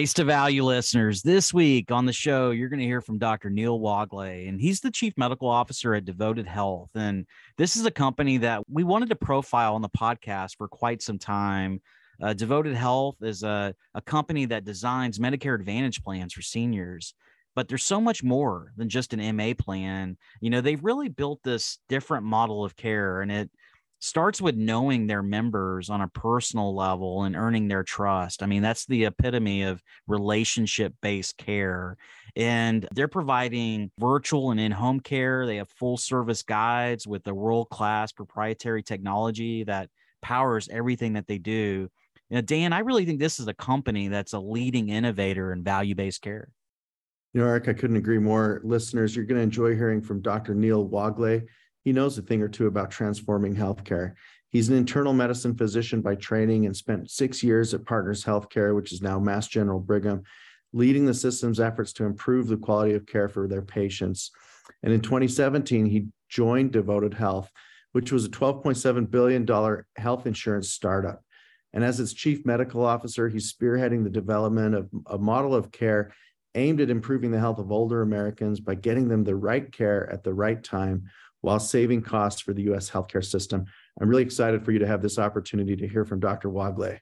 Race to Value listeners, this week on the show, you're going to hear from Dr. Neil Wagle, and he's the Chief Medical Officer at Devoted Health. And this is a company that we wanted to profile on the podcast for quite some time. Uh, Devoted Health is a, a company that designs Medicare Advantage plans for seniors but there's so much more than just an MA plan. You know, they've really built this different model of care and it starts with knowing their members on a personal level and earning their trust. I mean, that's the epitome of relationship based care. And they're providing virtual and in home care. They have full service guides with the world class proprietary technology that powers everything that they do. You know, Dan, I really think this is a company that's a leading innovator in value based care. You know, Eric, I couldn't agree more. Listeners, you're going to enjoy hearing from Dr. Neil Wagle he knows a thing or two about transforming healthcare. He's an internal medicine physician by training and spent six years at Partners Healthcare, which is now Mass General Brigham, leading the system's efforts to improve the quality of care for their patients. And in 2017, he joined Devoted Health, which was a $12.7 billion health insurance startup. And as its chief medical officer, he's spearheading the development of a model of care aimed at improving the health of older Americans by getting them the right care at the right time while saving costs for the US healthcare system. I'm really excited for you to have this opportunity to hear from Dr. Wagle.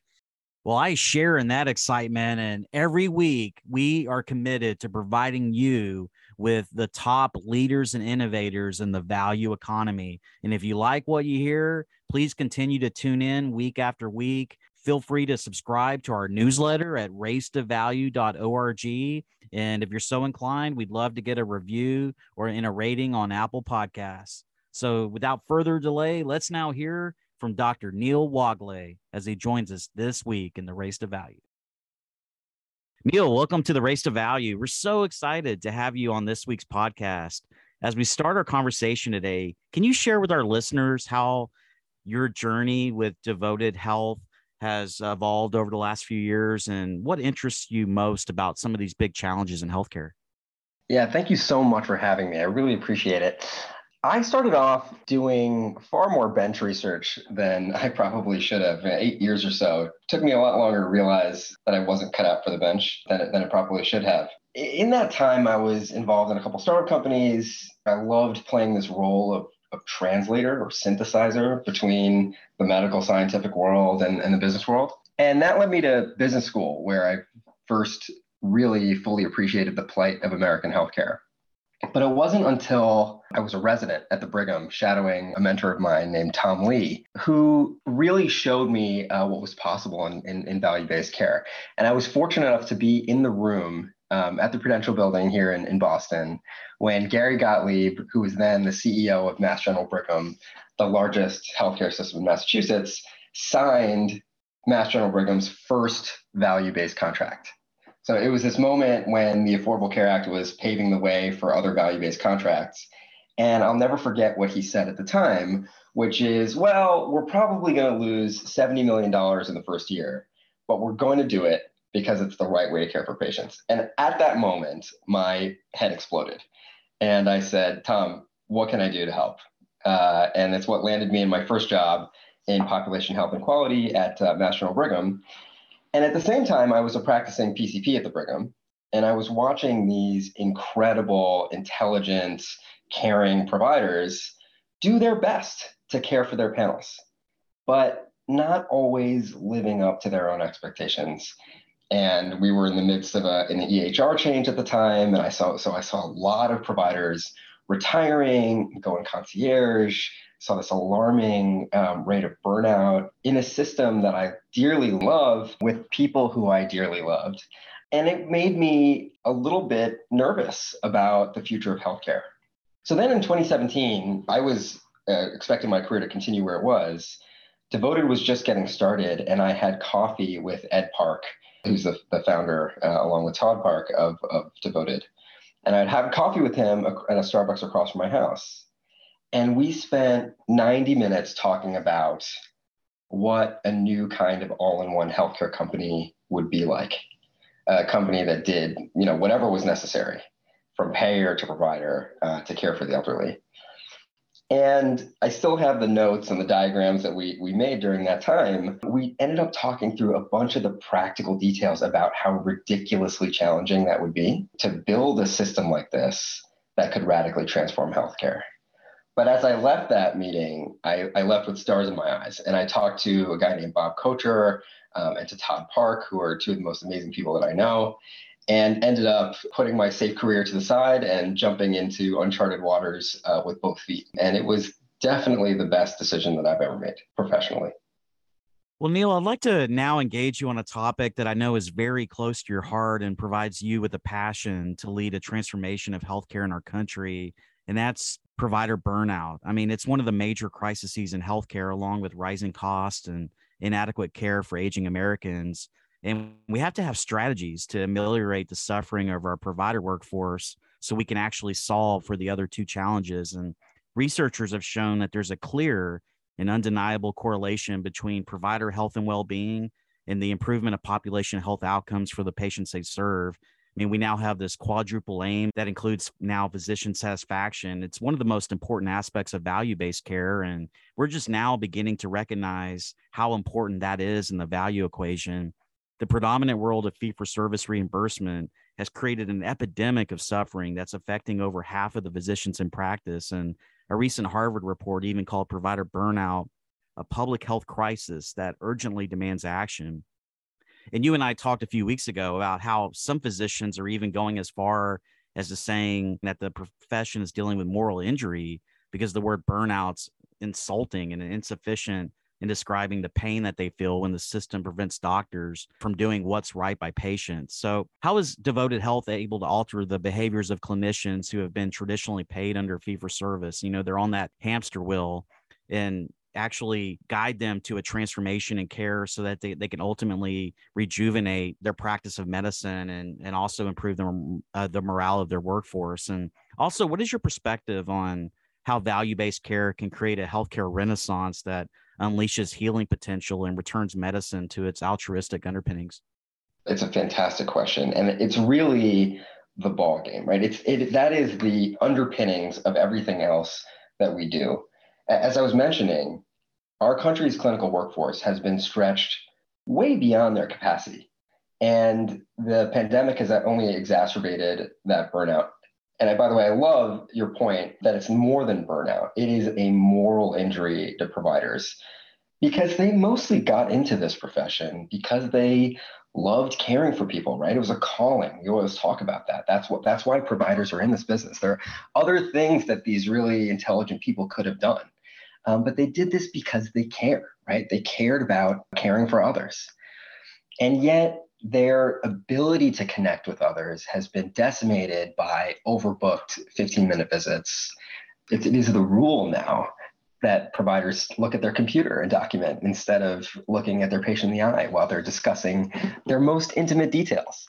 Well, I share in that excitement. And every week, we are committed to providing you with the top leaders and innovators in the value economy. And if you like what you hear, please continue to tune in week after week. Feel free to subscribe to our newsletter at racetovalue.org. And if you're so inclined, we'd love to get a review or in a rating on Apple Podcasts. So without further delay, let's now hear from Dr. Neil Wagle as he joins us this week in the Race to Value. Neil, welcome to the Race to Value. We're so excited to have you on this week's podcast. As we start our conversation today, can you share with our listeners how your journey with devoted health has evolved over the last few years and what interests you most about some of these big challenges in healthcare? Yeah, thank you so much for having me. I really appreciate it. I started off doing far more bench research than I probably should have. Uh, eight years or so. It took me a lot longer to realize that I wasn't cut out for the bench than it, than it probably should have. In that time, I was involved in a couple startup companies. I loved playing this role of a translator or synthesizer between the medical scientific world and, and the business world. And that led me to business school, where I first really fully appreciated the plight of American healthcare. But it wasn't until I was a resident at the Brigham, shadowing a mentor of mine named Tom Lee, who really showed me uh, what was possible in, in, in value based care. And I was fortunate enough to be in the room um, at the Prudential Building here in, in Boston when Gary Gottlieb, who was then the CEO of Mass General Brigham, the largest healthcare system in Massachusetts, signed Mass General Brigham's first value based contract. So it was this moment when the Affordable Care Act was paving the way for other value based contracts. And I'll never forget what he said at the time, which is, well, we're probably going to lose $70 million in the first year, but we're going to do it because it's the right way to care for patients. And at that moment, my head exploded. And I said, Tom, what can I do to help? Uh, and it's what landed me in my first job in population health and quality at uh, Brigham. And at the same time, I was a practicing PCP at the Brigham. And I was watching these incredible, intelligent, caring providers do their best to care for their panels, but not always living up to their own expectations. And we were in the midst of a, an EHR change at the time, and I saw so I saw a lot of providers retiring, going concierge. Saw this alarming um, rate of burnout in a system that I dearly love with people who I dearly loved. And it made me a little bit nervous about the future of healthcare. So then in 2017, I was uh, expecting my career to continue where it was. Devoted was just getting started, and I had coffee with Ed Park, who's the, the founder, uh, along with Todd Park, of, of Devoted. And I'd have coffee with him at a Starbucks across from my house. And we spent 90 minutes talking about what a new kind of all in one healthcare company would be like a company that did you know whatever was necessary from payer to provider uh, to care for the elderly and i still have the notes and the diagrams that we, we made during that time. We ended up talking through a bunch of the practical details about how ridiculously challenging that would be to build a system like this that could radically transform healthcare. But as I left that meeting, I, I, left with stars in my eyes. And I talked to a guy named Bob Kocher, um, and to Todd Park, who are two of the most amazing people that I know, and ended up putting my safe career to the side and jumping into uncharted waters uh, with both feet. And it was definitely the best decision that I've ever made professionally. Well, Neil, I'd like to now engage you on a topic that I know is very close to your heart and provides you with a passion to lead a transformation of healthcare in our country, and that's provider burnout. I mean, it's one of the major crises in healthcare, along with rising costs and inadequate care for aging Americans. And we have to have strategies to ameliorate the suffering of our provider workforce so we can actually solve for the other two challenges. And researchers have shown that there's a clear and undeniable correlation between provider health and well being and the improvement of population health outcomes for the patients they serve. I mean, we now have this quadruple aim that includes now physician satisfaction. It's one of the most important aspects of value based care. And we're just now beginning to recognize how important that is in the value equation. The predominant world of fee for service reimbursement has created an epidemic of suffering that's affecting over half of the physicians in practice. And a recent Harvard report even called provider burnout a public health crisis that urgently demands action. And you and I talked a few weeks ago about how some physicians are even going as far as to saying that the profession is dealing with moral injury because the word burnout's insulting and insufficient in describing the pain that they feel when the system prevents doctors from doing what's right by patients. So, how is devoted health able to alter the behaviors of clinicians who have been traditionally paid under fee for service? You know, they're on that hamster wheel and actually guide them to a transformation in care so that they, they can ultimately rejuvenate their practice of medicine and, and also improve the, uh, the morale of their workforce. And also, what is your perspective on how value based care can create a healthcare renaissance that unleashes healing potential and returns medicine to its altruistic underpinnings? It's a fantastic question. And it's really the ball game, right? It's it that is the underpinnings of everything else that we do as I was mentioning, our country's clinical workforce has been stretched way beyond their capacity. And the pandemic has only exacerbated that burnout. And I, by the way, I love your point that it's more than burnout. It is a moral injury to providers because they mostly got into this profession because they loved caring for people, right? It was a calling. We always talk about that. That's what that's why providers are in this business. There are other things that these really intelligent people could have done. Um, but they did this because they care, right? They cared about caring for others. And yet, their ability to connect with others has been decimated by overbooked 15 minute visits. It, it is the rule now that providers look at their computer and document instead of looking at their patient in the eye while they're discussing their most intimate details.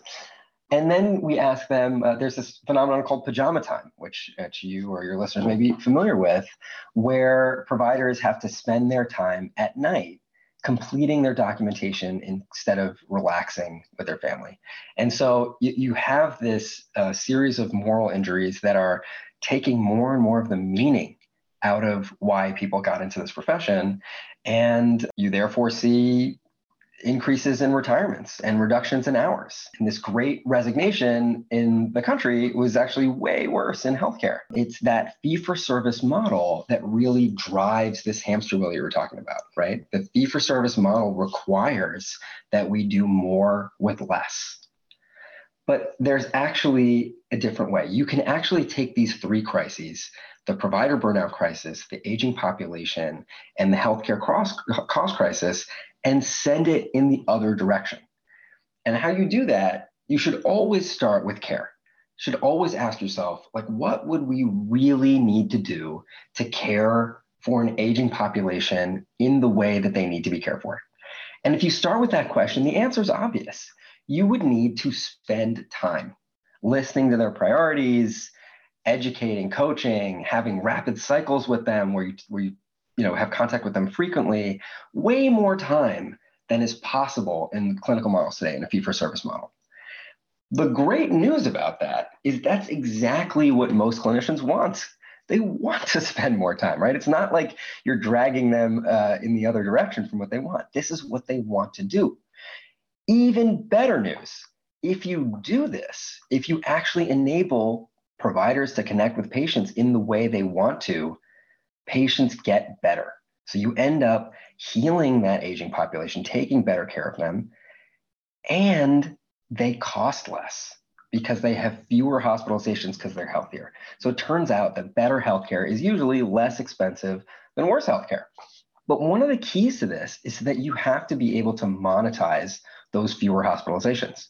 And then we ask them, uh, there's this phenomenon called pajama time, which, which you or your listeners may be familiar with, where providers have to spend their time at night completing their documentation instead of relaxing with their family. And so you, you have this uh, series of moral injuries that are taking more and more of the meaning out of why people got into this profession. And you therefore see increases in retirements and reductions in hours. And this great resignation in the country was actually way worse in healthcare. It's that fee for service model that really drives this hamster wheel you were talking about, right? The fee for service model requires that we do more with less. But there's actually a different way. You can actually take these three crises the provider burnout crisis, the aging population, and the healthcare cost, cost crisis and send it in the other direction. And how you do that, you should always start with care. You should always ask yourself, like, what would we really need to do to care for an aging population in the way that they need to be cared for? And if you start with that question, the answer is obvious. You would need to spend time listening to their priorities, educating, coaching, having rapid cycles with them where you, where you you know have contact with them frequently way more time than is possible in clinical models today in a fee for service model. The great news about that is that's exactly what most clinicians want. They want to spend more time right? It's not like you're dragging them uh, in the other direction from what they want. This is what they want to do. Even better news if you do this if you actually enable providers to connect with patients in the way they want to patients get better. So you end up healing that aging population, taking better care of them, and they cost less because they have fewer hospitalizations because they're healthier. So it turns out that better healthcare is usually less expensive than worse healthcare. But one of the keys to this is that you have to be able to monetize those fewer hospitalizations.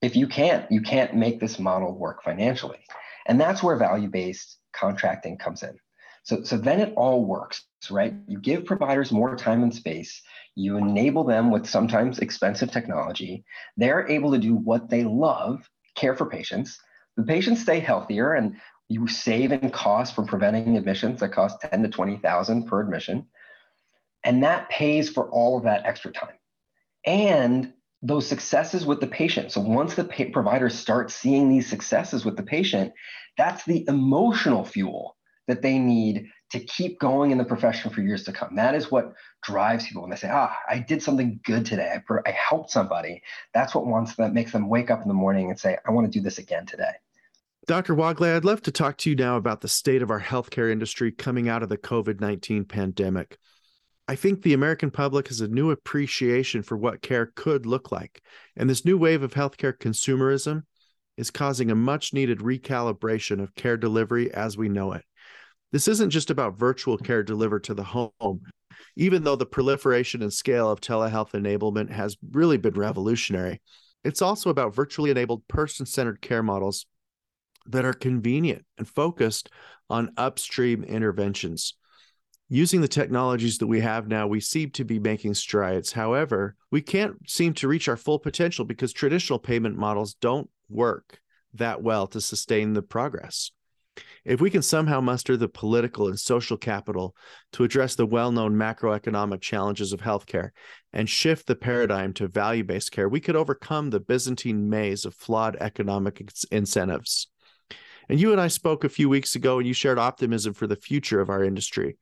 If you can't, you can't make this model work financially. And that's where value based contracting comes in. So, so then it all works, right? You give providers more time and space. You enable them with sometimes expensive technology. They're able to do what they love, care for patients. The patients stay healthier and you save in costs from preventing admissions that cost 10 to 20,000 per admission. And that pays for all of that extra time. And those successes with the patient. So once the pa- providers start seeing these successes with the patient, that's the emotional fuel that they need to keep going in the profession for years to come. That is what drives people when they say, "Ah, I did something good today. I, I helped somebody." That's what wants that makes them wake up in the morning and say, "I want to do this again today." Dr. Wagle, I'd love to talk to you now about the state of our healthcare industry coming out of the COVID 19 pandemic. I think the American public has a new appreciation for what care could look like. And this new wave of healthcare consumerism is causing a much needed recalibration of care delivery as we know it. This isn't just about virtual care delivered to the home. Even though the proliferation and scale of telehealth enablement has really been revolutionary, it's also about virtually enabled person centered care models that are convenient and focused on upstream interventions. Using the technologies that we have now, we seem to be making strides. However, we can't seem to reach our full potential because traditional payment models don't work that well to sustain the progress. If we can somehow muster the political and social capital to address the well known macroeconomic challenges of healthcare and shift the paradigm to value based care, we could overcome the Byzantine maze of flawed economic incentives. And you and I spoke a few weeks ago, and you shared optimism for the future of our industry.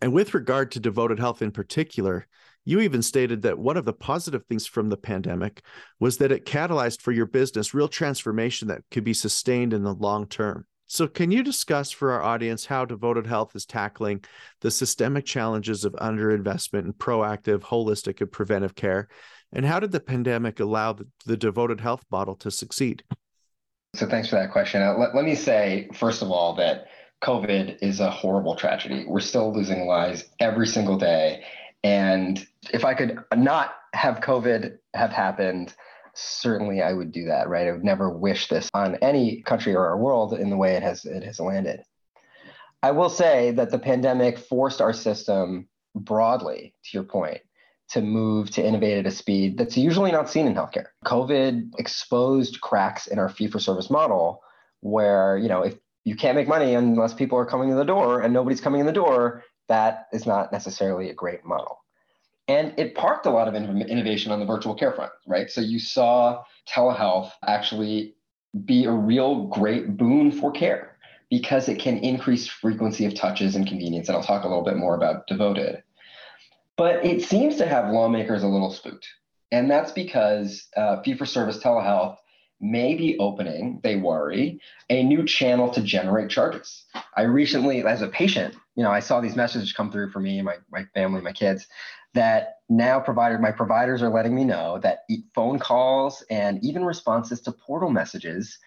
And with regard to devoted health in particular, you even stated that one of the positive things from the pandemic was that it catalyzed for your business real transformation that could be sustained in the long term. So, can you discuss for our audience how Devoted Health is tackling the systemic challenges of underinvestment in proactive, holistic, and preventive care? And how did the pandemic allow the, the Devoted Health model to succeed? So, thanks for that question. Uh, let, let me say, first of all, that COVID is a horrible tragedy. We're still losing lives every single day. And if I could not have COVID have happened, certainly I would do that, right? I would never wish this on any country or our world in the way it has it has landed. I will say that the pandemic forced our system broadly, to your point, to move to innovate at a speed that's usually not seen in healthcare. COVID exposed cracks in our fee-for-service model where, you know, if you can't make money unless people are coming in the door and nobody's coming in the door, that is not necessarily a great model. And it parked a lot of innovation on the virtual care front, right? So you saw telehealth actually be a real great boon for care because it can increase frequency of touches and convenience. And I'll talk a little bit more about devoted. But it seems to have lawmakers a little spooked. And that's because uh, fee for service telehealth may be opening, they worry, a new channel to generate charges. I recently, as a patient, you know, I saw these messages come through for me and my, my family, my kids, that now provider, my providers are letting me know that phone calls and even responses to portal messages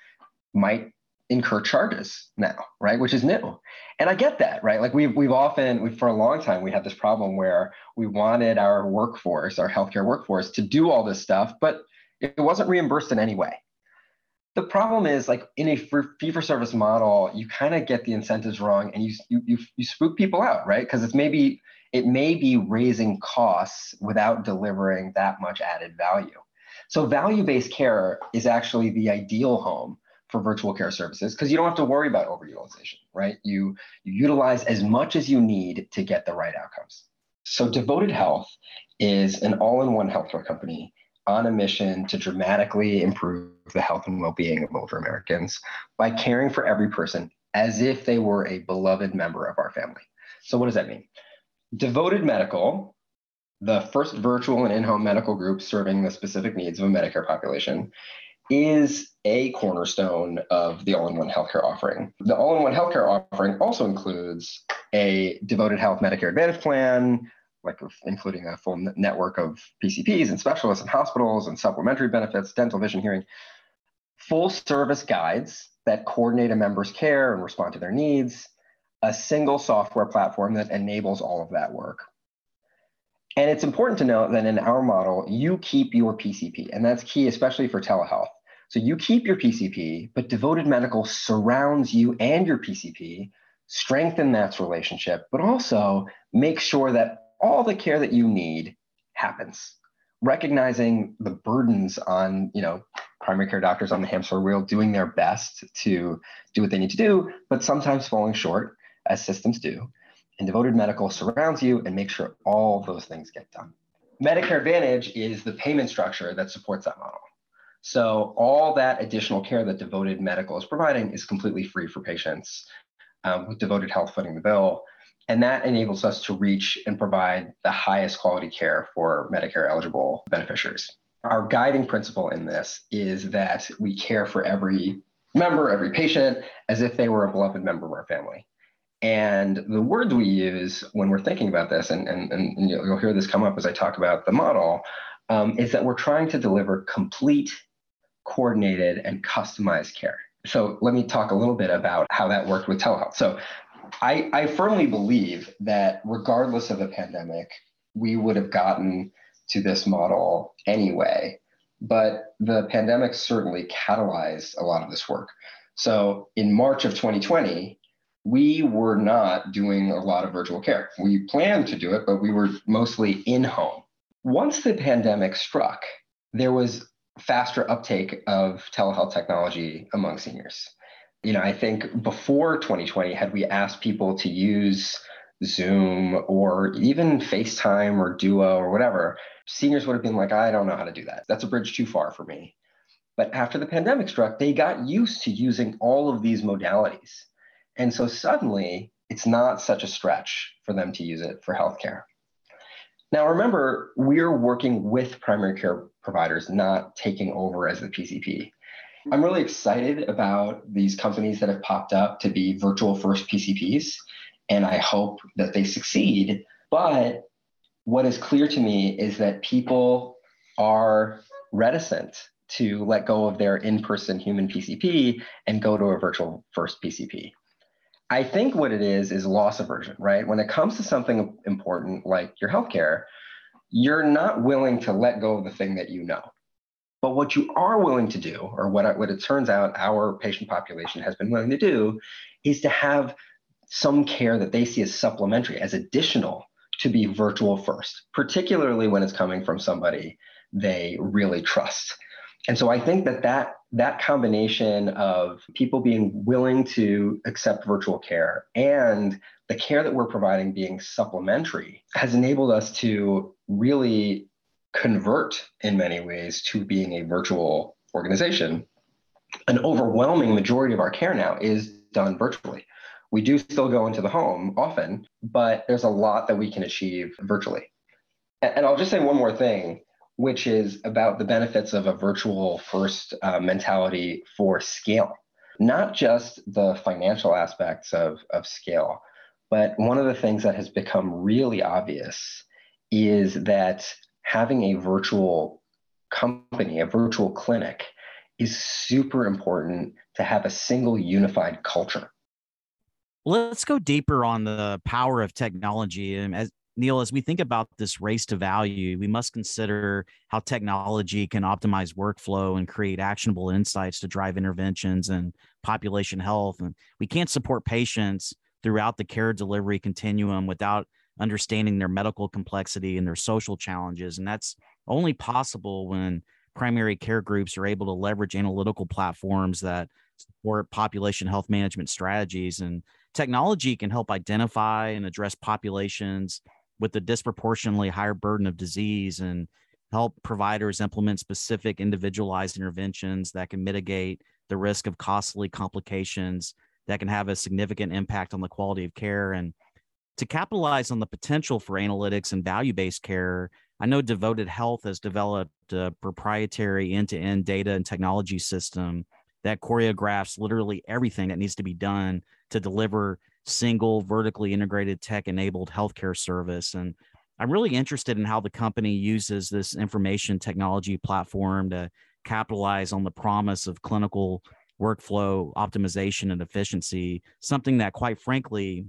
might incur charges now, right? Which is new. And I get that, right? Like we've we've often we for a long time we had this problem where we wanted our workforce, our healthcare workforce, to do all this stuff, but it wasn't reimbursed in any way. The problem is like in a fee for service model, you kind of get the incentives wrong and you you, you spook people out, right? Because it's maybe it may be raising costs without delivering that much added value. So value-based care is actually the ideal home for virtual care services because you don't have to worry about overutilization, right? You, you utilize as much as you need to get the right outcomes. So Devoted Health is an all-in-one healthcare company on a mission to dramatically improve the health and well-being of older Americans by caring for every person as if they were a beloved member of our family. So what does that mean? Devoted Medical, the first virtual and in-home medical group serving the specific needs of a Medicare population, is a cornerstone of the all-in-one healthcare offering. The all-in-one healthcare offering also includes a devoted health Medicare Advantage plan, like including a full network of PCPs and specialists and hospitals and supplementary benefits, dental, vision, hearing, full service guides that coordinate a member's care and respond to their needs, a single software platform that enables all of that work. And it's important to note that in our model, you keep your PCP, and that's key, especially for telehealth. So you keep your PCP, but Devoted Medical surrounds you and your PCP, strengthen that relationship, but also make sure that all the care that you need happens. Recognizing the burdens on, you know, primary care doctors on the hamster wheel doing their best to do what they need to do, but sometimes falling short, as systems do. And Devoted Medical surrounds you and makes sure all those things get done. Medicare Advantage is the payment structure that supports that model. So all that additional care that Devoted Medical is providing is completely free for patients um, with Devoted Health footing the bill. And that enables us to reach and provide the highest quality care for Medicare eligible beneficiaries. Our guiding principle in this is that we care for every member, every patient, as if they were a beloved member of our family. And the words we use when we're thinking about this, and, and, and you'll hear this come up as I talk about the model, um, is that we're trying to deliver complete coordinated and customized care. So let me talk a little bit about how that worked with telehealth. So I, I firmly believe that regardless of the pandemic, we would have gotten to this model anyway. But the pandemic certainly catalyzed a lot of this work. So in March of 2020, we were not doing a lot of virtual care. We planned to do it, but we were mostly in home. Once the pandemic struck, there was faster uptake of telehealth technology among seniors. You know, I think before 2020, had we asked people to use Zoom or even FaceTime or Duo or whatever, seniors would have been like, I don't know how to do that. That's a bridge too far for me. But after the pandemic struck, they got used to using all of these modalities. And so suddenly, it's not such a stretch for them to use it for healthcare. Now, remember, we're working with primary care providers, not taking over as the PCP. I'm really excited about these companies that have popped up to be virtual first PCPs, and I hope that they succeed. But what is clear to me is that people are reticent to let go of their in person human PCP and go to a virtual first PCP. I think what it is is loss aversion, right? When it comes to something important like your healthcare, you're not willing to let go of the thing that you know. But what you are willing to do, or what, what it turns out our patient population has been willing to do, is to have some care that they see as supplementary, as additional to be virtual first, particularly when it's coming from somebody they really trust. And so I think that that that combination of people being willing to accept virtual care and the care that we're providing being supplementary has enabled us to really convert in many ways to being a virtual organization. An overwhelming majority of our care now is done virtually. We do still go into the home often, but there's a lot that we can achieve virtually. And I'll just say one more thing, which is about the benefits of a virtual first uh, mentality for scale, not just the financial aspects of, of scale, but one of the things that has become really obvious is that having a virtual company, a virtual clinic, is super important to have a single unified culture. Let's go deeper on the power of technology. And as Neil, as we think about this race to value, we must consider how technology can optimize workflow and create actionable insights to drive interventions and population health. And we can't support patients throughout the care delivery continuum without understanding their medical complexity and their social challenges. And that's only possible when primary care groups are able to leverage analytical platforms that support population health management strategies. And technology can help identify and address populations with the disproportionately higher burden of disease and help providers implement specific individualized interventions that can mitigate the risk of costly complications that can have a significant impact on the quality of care. And to capitalize on the potential for analytics and value based care, I know Devoted Health has developed a proprietary end to end data and technology system that choreographs literally everything that needs to be done to deliver single vertically integrated tech enabled healthcare service. And I'm really interested in how the company uses this information technology platform to capitalize on the promise of clinical workflow optimization and efficiency, something that, quite frankly,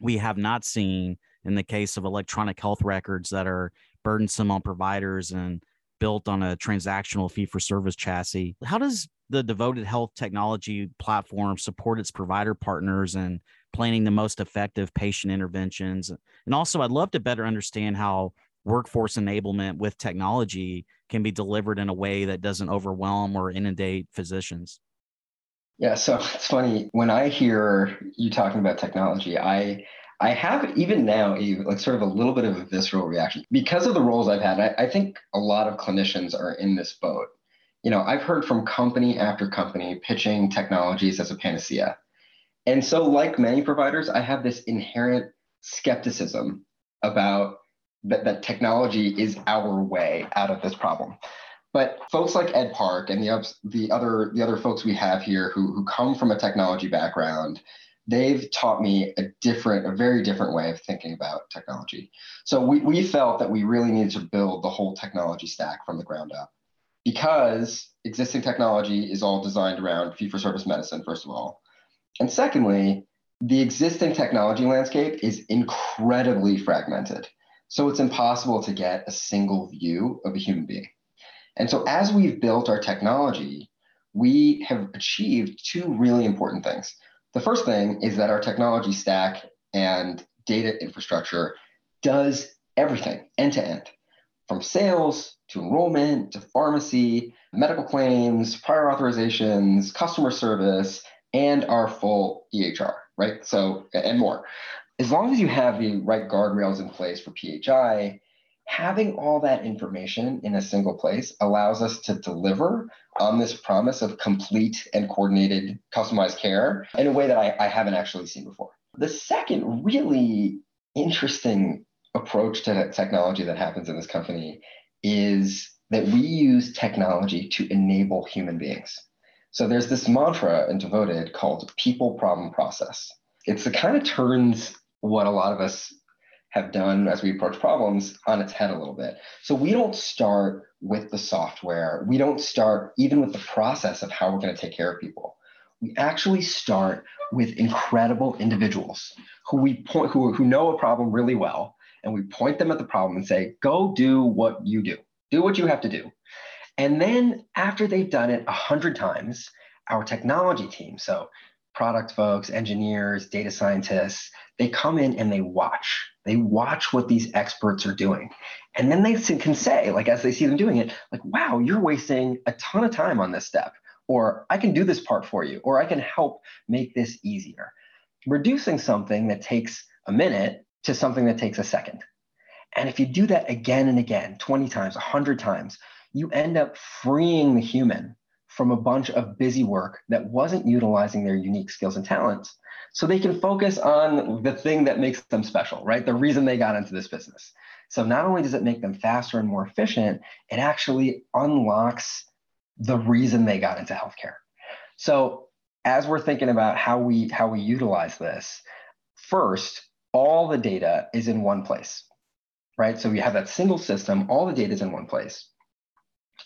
we have not seen in the case of electronic health records that are burdensome on providers and built on a transactional fee for service chassis. How does the devoted health technology platform support its provider partners and planning the most effective patient interventions? And also, I'd love to better understand how workforce enablement with technology can be delivered in a way that doesn't overwhelm or inundate physicians. Yeah, so it's funny when I hear you talking about technology, I I have even now a like sort of a little bit of a visceral reaction because of the roles I've had. I, I think a lot of clinicians are in this boat. You know, I've heard from company after company pitching technologies as a panacea. And so, like many providers, I have this inherent skepticism about that, that technology is our way out of this problem. But folks like Ed Park and the, the other the other folks we have here who, who come from a technology background, they've taught me a different, a very different way of thinking about technology. So we, we felt that we really needed to build the whole technology stack from the ground up because existing technology is all designed around fee for service medicine, first of all. And secondly, the existing technology landscape is incredibly fragmented. So it's impossible to get a single view of a human being. And so as we've built our technology, we have achieved two really important things. The first thing is that our technology stack and data infrastructure does everything end to end, from sales to enrollment to pharmacy, medical claims, prior authorizations, customer service, and our full EHR, right? So, and more. As long as you have the right guardrails in place for PHI, having all that information in a single place allows us to deliver on this promise of complete and coordinated customized care in a way that I, I haven't actually seen before. The second really interesting approach to technology that happens in this company is that we use technology to enable human beings. So there's this mantra in Devoted called people problem process. It's the kind of turns what a lot of us have done as we approach problems on its head a little bit. So we don't start with the software. We don't start even with the process of how we're going to take care of people. We actually start with incredible individuals who we point who, who know a problem really well and we point them at the problem and say, go do what you do. Do what you have to do. And then after they've done it a hundred times, our technology team, so product folks, engineers, data scientists, they come in and they watch. They watch what these experts are doing. And then they can say, like, as they see them doing it, like, wow, you're wasting a ton of time on this step. Or I can do this part for you, or I can help make this easier. Reducing something that takes a minute to something that takes a second. And if you do that again and again, 20 times, 100 times, you end up freeing the human from a bunch of busy work that wasn't utilizing their unique skills and talents so they can focus on the thing that makes them special, right? The reason they got into this business. So not only does it make them faster and more efficient, it actually unlocks the reason they got into healthcare. So as we're thinking about how we how we utilize this, first, all the data is in one place. Right? So we have that single system, all the data is in one place.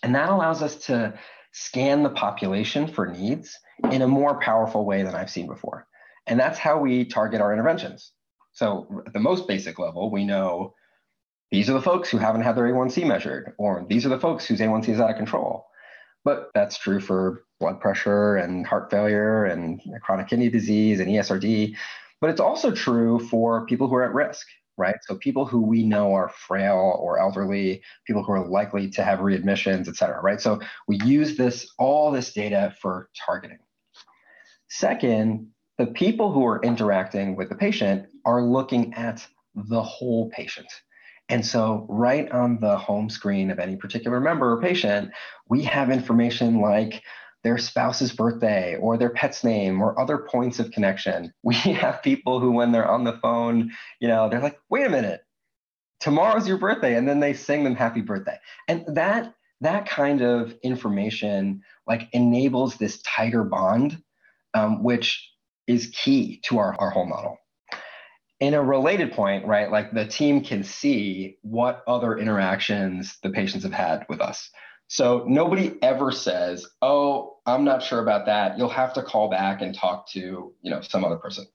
And that allows us to scan the population for needs in a more powerful way than I've seen before. And that's how we target our interventions. So, at the most basic level, we know these are the folks who haven't had their A1C measured, or these are the folks whose A1C is out of control. But that's true for blood pressure and heart failure and chronic kidney disease and ESRD. But it's also true for people who are at risk, right? So people who we know are frail or elderly, people who are likely to have readmissions, et cetera, right? So we use this, all this data for targeting. Second, the people who are interacting with the patient are looking at the whole patient. And so, right on the home screen of any particular member or patient, we have information like their spouse's birthday or their pet's name or other points of connection. We have people who, when they're on the phone, you know, they're like, wait a minute, tomorrow's your birthday. And then they sing them happy birthday. And that that kind of information like enables this tighter bond, um, which is key to our, our whole model. In a related point, right, like the team can see what other interactions the patients have had with us. So nobody ever says, "Oh, I'm not sure about that. You'll have to call back and talk to, you know, some other person."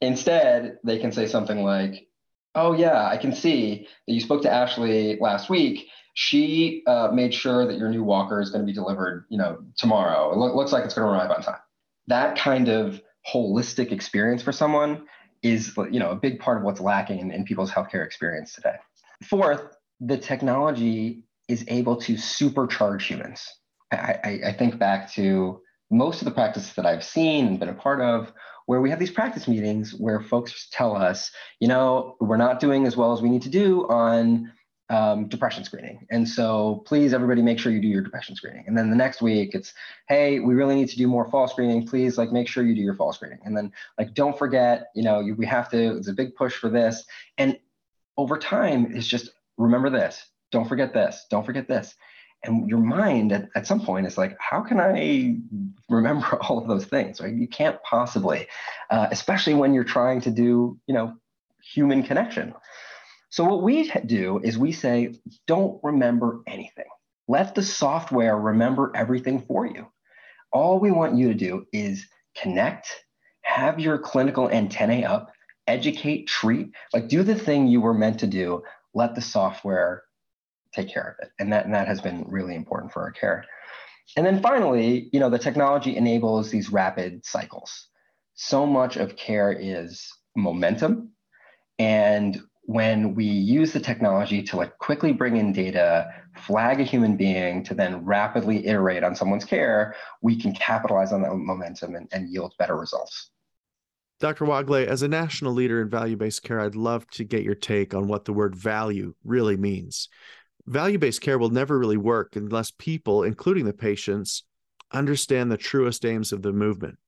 Instead, they can say something like, "Oh yeah, I can see that you spoke to Ashley last week. She uh, made sure that your new walker is going to be delivered, you know, tomorrow. It lo- looks like it's going to arrive on time." That kind of holistic experience for someone is you know a big part of what's lacking in, in people's healthcare experience today. Fourth, the technology is able to supercharge humans. I, I, think back to most of the practices that I've seen and been a part of where we have these practice meetings where folks tell us, you know, we're not doing as well as we need to do on um, depression screening. And so please, everybody, make sure you do your depression screening. And then the next week, it's, hey, we really need to do more fall screening. Please, like, make sure you do your fall screening. And then, like, don't forget, you know, you, we have to. It's a big push for this. And over time, it's just remember this. Don't forget this. Don't forget this. And your mind at, at some point is like, how can I remember all of those things? Right? You can't possibly, uh, especially when you're trying to do, you know, human connection. So what we do is we say, don't remember anything. Let the software remember everything for you. All we want you to do is connect, have your clinical antennae up, educate, treat, like do the thing you were meant to do. Let the software take care of it. And that, and that has been really important for our care. And then finally, you know, the technology enables these rapid cycles. So much of care is momentum. And when we use the technology to like quickly bring in data, flag a human being to then rapidly iterate on someone's care, we can capitalize on that momentum and, and yield better results. Dr. Wagle, as a national leader in value based care, I'd love to get your take on what the word value really means. Value based care will never really work unless people, including the patients, understand the truest aims of the movement.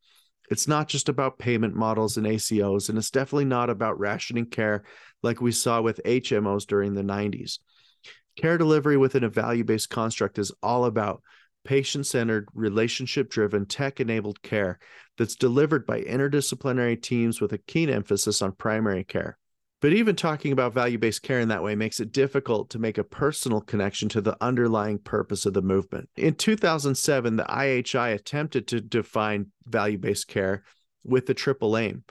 It's not just about payment models and ACOs, and it's definitely not about rationing care like we saw with HMOs during the 90s. Care delivery within a value based construct is all about patient centered, relationship driven, tech enabled care that's delivered by interdisciplinary teams with a keen emphasis on primary care. But even talking about value based care in that way makes it difficult to make a personal connection to the underlying purpose of the movement. In 2007, the IHI attempted to define value based care with the triple aim,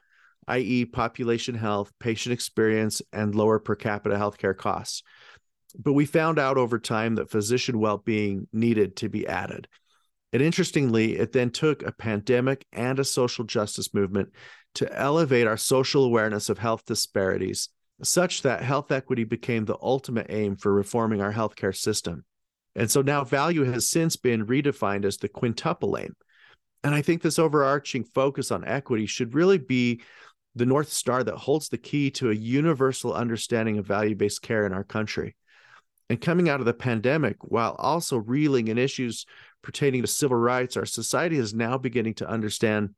i.e., population health, patient experience, and lower per capita healthcare costs. But we found out over time that physician well being needed to be added. And interestingly, it then took a pandemic and a social justice movement to elevate our social awareness of health disparities such that health equity became the ultimate aim for reforming our healthcare system. And so now value has since been redefined as the quintuple aim. And I think this overarching focus on equity should really be the North Star that holds the key to a universal understanding of value based care in our country. And coming out of the pandemic, while also reeling in issues pertaining to civil rights, our society is now beginning to understand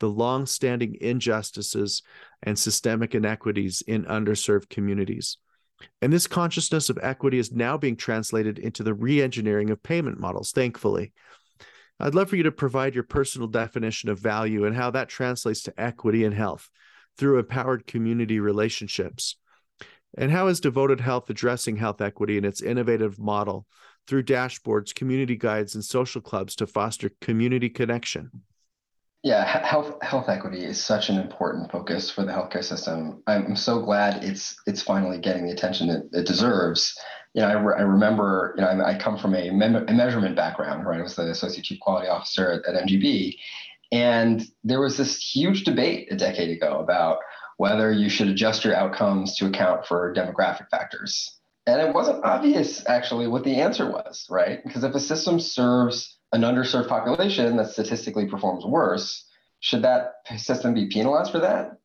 the long-standing injustices and systemic inequities in underserved communities. And this consciousness of equity is now being translated into the re engineering of payment models, thankfully. I'd love for you to provide your personal definition of value and how that translates to equity and health through empowered community relationships. And how is Devoted Health addressing health equity in its innovative model through dashboards, community guides, and social clubs to foster community connection? Yeah, health health equity is such an important focus for the healthcare system. I'm so glad it's it's finally getting the attention it, it deserves. You know, I, re- I remember, you know, I, I come from a, mem- a, measurement background, right? I was the associate chief quality officer at, at MGB, and there was this huge debate a decade ago about whether you should adjust your outcomes to account for demographic factors. And it wasn't obvious actually what the answer was, right? Because if a system serves an underserved population that statistically performs worse, should that system be penalized for that?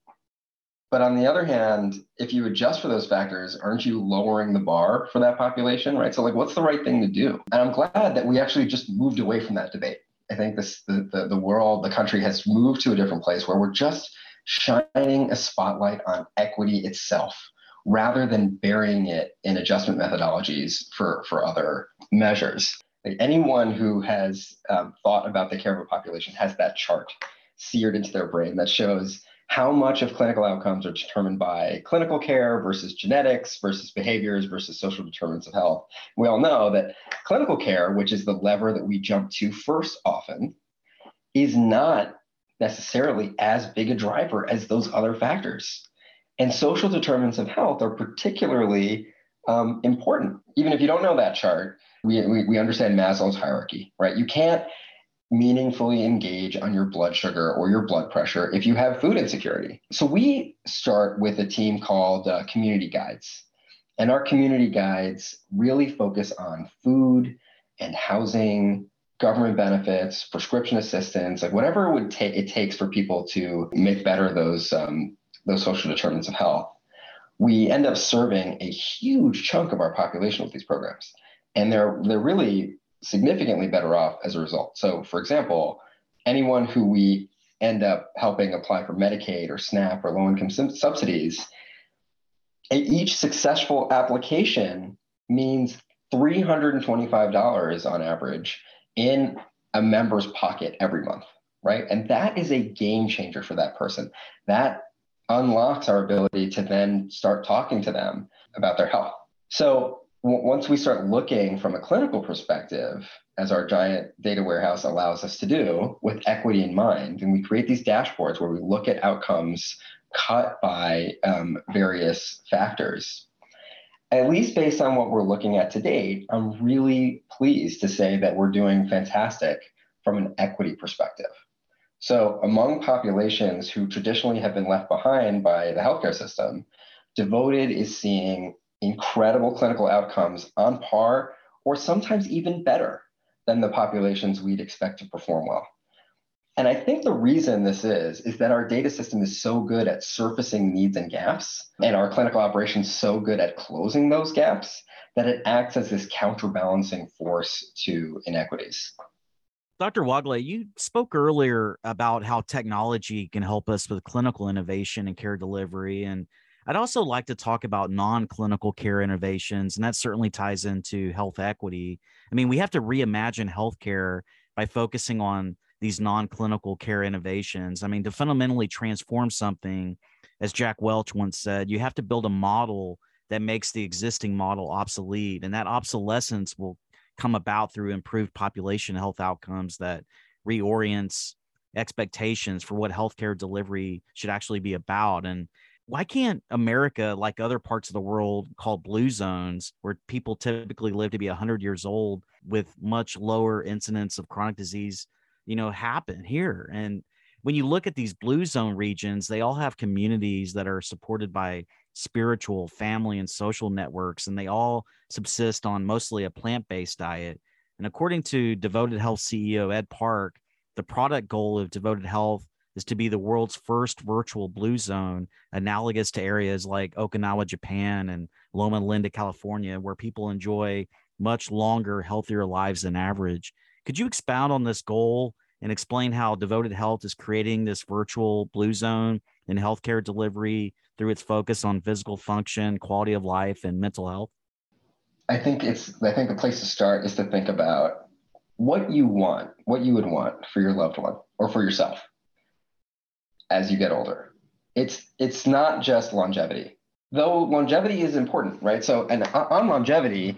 But on the other hand, if you adjust for those factors, aren't you lowering the bar for that population, right? So, like, what's the right thing to do? And I'm glad that we actually just moved away from that debate. I think this the, the, the world, the country has moved to a different place where we're just shining a spotlight on equity itself rather than burying it in adjustment methodologies for, for other measures. Like anyone who has um, thought about the care of a population has that chart seared into their brain that shows how much of clinical outcomes are determined by clinical care versus genetics versus behaviors versus social determinants of health. We all know that clinical care, which is the lever that we jump to first often, is not necessarily as big a driver as those other factors. And social determinants of health are particularly um, important. Even if you don't know that chart, we, we, we understand Maslow's hierarchy, right? You can't meaningfully engage on your blood sugar or your blood pressure if you have food insecurity. So we start with a team called uh, Community Guides. And our community guides really focus on food and housing, government benefits, prescription assistance, like whatever it would take it takes for people to make better those um, those social determinants of health. We end up serving a huge chunk of our population with these programs and they're they're really significantly better off as a result. So, for example, anyone who we end up helping apply for Medicaid or SNAP or low income subsidies, each successful application means $325 on average in a member's pocket every month, right? And that is a game changer for that person. That unlocks our ability to then start talking to them about their health. So once we start looking from a clinical perspective, as our giant data warehouse allows us to do with equity in mind, and we create these dashboards where we look at outcomes cut by um, various factors. At least based on what we're looking at to date, I'm really pleased to say that we're doing fantastic from an equity perspective. So, among populations who traditionally have been left behind by the healthcare system, Devoted is seeing incredible clinical outcomes on par or sometimes even better than the populations we'd expect to perform well. And I think the reason this is, is that our data system is so good at surfacing needs and gaps, and our clinical operations so good at closing those gaps that it acts as this counterbalancing force to inequities. Dr. Wagle, you spoke earlier about how technology can help us with clinical innovation and care delivery. And I'd also like to talk about non clinical care innovations, and that certainly ties into health equity. I mean, we have to reimagine healthcare by focusing on these non clinical care innovations. I mean, to fundamentally transform something, as Jack Welch once said, you have to build a model that makes the existing model obsolete. And that obsolescence will come about through improved population health outcomes that reorients expectations for what healthcare delivery should actually be about. And why can't America, like other parts of the world called blue zones, where people typically live to be 100 years old with much lower incidence of chronic disease, you know, happen here? And when you look at these blue zone regions, they all have communities that are supported by spiritual, family, and social networks, and they all subsist on mostly a plant based diet. And according to Devoted Health CEO Ed Park, the product goal of Devoted Health is to be the world's first virtual blue zone, analogous to areas like Okinawa, Japan, and Loma Linda, California, where people enjoy much longer, healthier lives than average. Could you expound on this goal and explain how Devoted Health is creating this virtual blue zone in healthcare delivery through its focus on physical function, quality of life, and mental health? I think it's I think the place to start is to think about what you want, what you would want for your loved one or for yourself as you get older. It's it's not just longevity. Though longevity is important, right? So and on longevity,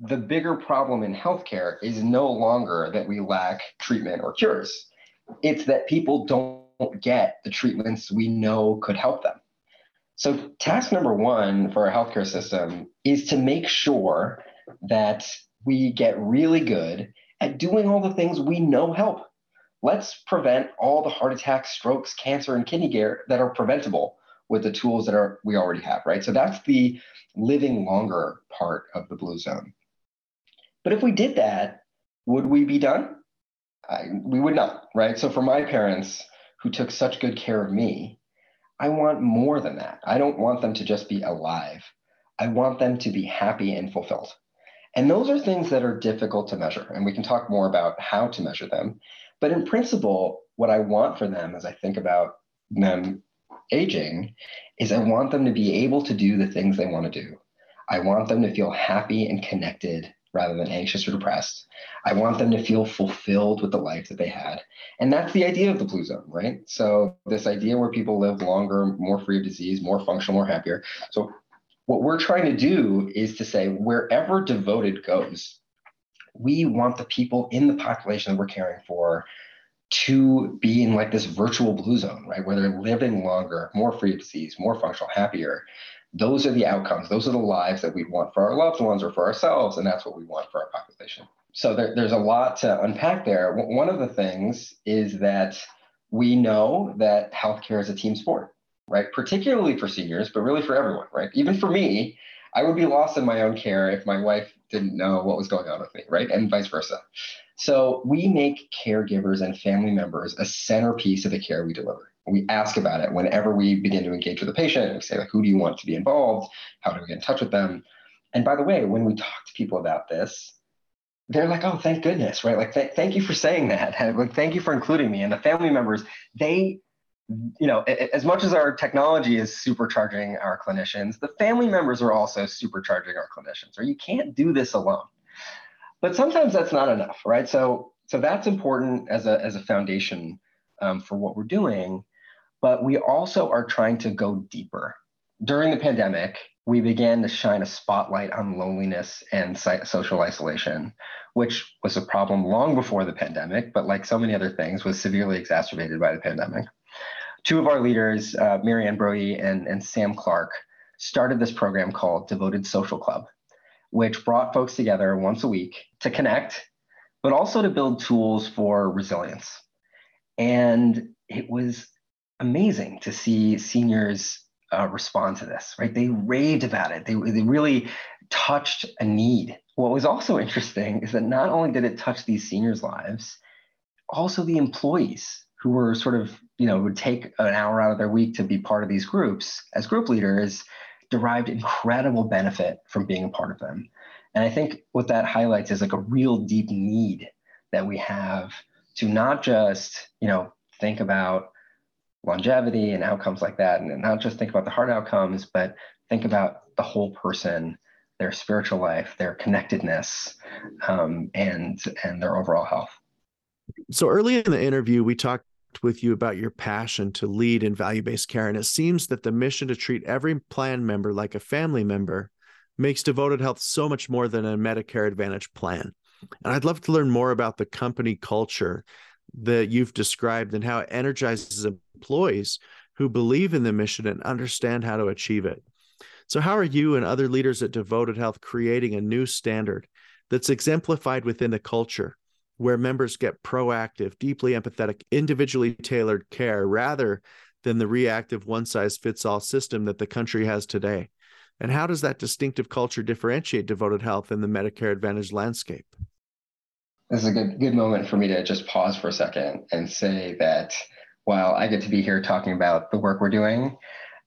the bigger problem in healthcare is no longer that we lack treatment or cures. It's that people don't get the treatments we know could help them. So, task number one for our healthcare system is to make sure that we get really good at doing all the things we know help. Let's prevent all the heart attacks, strokes, cancer, and kidney care that are preventable with the tools that are we already have, right? So that's the living longer part of the blue zone. But if we did that, would we be done? I, we would not, right? So for my parents who took such good care of me, I want more than that. I don't want them to just be alive. I want them to be happy and fulfilled. And those are things that are difficult to measure. And we can talk more about how to measure them. But in principle, what I want for them as I think about them aging is I want them to be able to do the things they want to do. I want them to feel happy and connected rather than anxious or depressed. I want them to feel fulfilled with the life that they had. And that's the idea of the blue zone, right? So, this idea where people live longer, more free of disease, more functional, more happier. So, what we're trying to do is to say wherever devoted goes, we want the people in the population that we're caring for to be in like this virtual blue zone, right? Where they're living longer, more free of disease, more functional, happier those are the outcomes. Those are the lives that we want for our loved ones or for ourselves. And that's what we want for our population. So there, there's a lot to unpack there. One of the things is that we know that healthcare is a team sport, right? Particularly for seniors, but really for everyone, right? Even for me, I would be lost in my own care if my wife didn't know what was going on with me, right? And vice versa. So we make caregivers and family members a centerpiece of the care we deliver we ask about it whenever we begin to engage with a patient. We say, like, who do you want to be involved? How do we get in touch with them? And by the way, when we talk to people about this, they're like, oh, thank goodness, right? Like, th- thank you for saying that. like, thank you for including me. And the family members, they, you know, as much as our technology is supercharging our clinicians, the family members are also supercharging our clinicians, or you can't do this alone. But sometimes that's not enough, right? So, so that's important as a, as a foundation um, for what we're doing but we also are trying to go deeper. During the pandemic, we began to shine a spotlight on loneliness and social isolation, which was a problem long before the pandemic, but like so many other things, was severely exacerbated by the pandemic. Two of our leaders, uh, Marianne Brody and, and Sam Clark, started this program called Devoted Social Club, which brought folks together once a week to connect, but also to build tools for resilience. And it was amazing to see seniors uh, respond to this, right? They raved about it. They, they really touched a need. What was also interesting is that not only did it touch these seniors' lives, also the employees who were sort of, you know, would take an hour out of their week to be part of these groups as group leaders derived incredible benefit from being a part of them. And I think what that highlights is like a real deep need that we have to not just, you know, think about longevity and outcomes like that. And not just think about the hard outcomes, but think about the whole person, their spiritual life, their connectedness, um, and and their overall health. So early in the interview, we talked with you about your passion to lead in value-based care, and it seems that the mission to treat every plan member like a family member makes Devoted Health so much more than a Medicare Advantage plan. And I'd love to learn more about the company culture that you've described and how it energizes employees who believe in the mission and understand how to achieve it. So, how are you and other leaders at Devoted Health creating a new standard that's exemplified within the culture where members get proactive, deeply empathetic, individually tailored care rather than the reactive one size fits all system that the country has today? And how does that distinctive culture differentiate Devoted Health in the Medicare Advantage landscape? this is a good good moment for me to just pause for a second and say that while I get to be here talking about the work we're doing,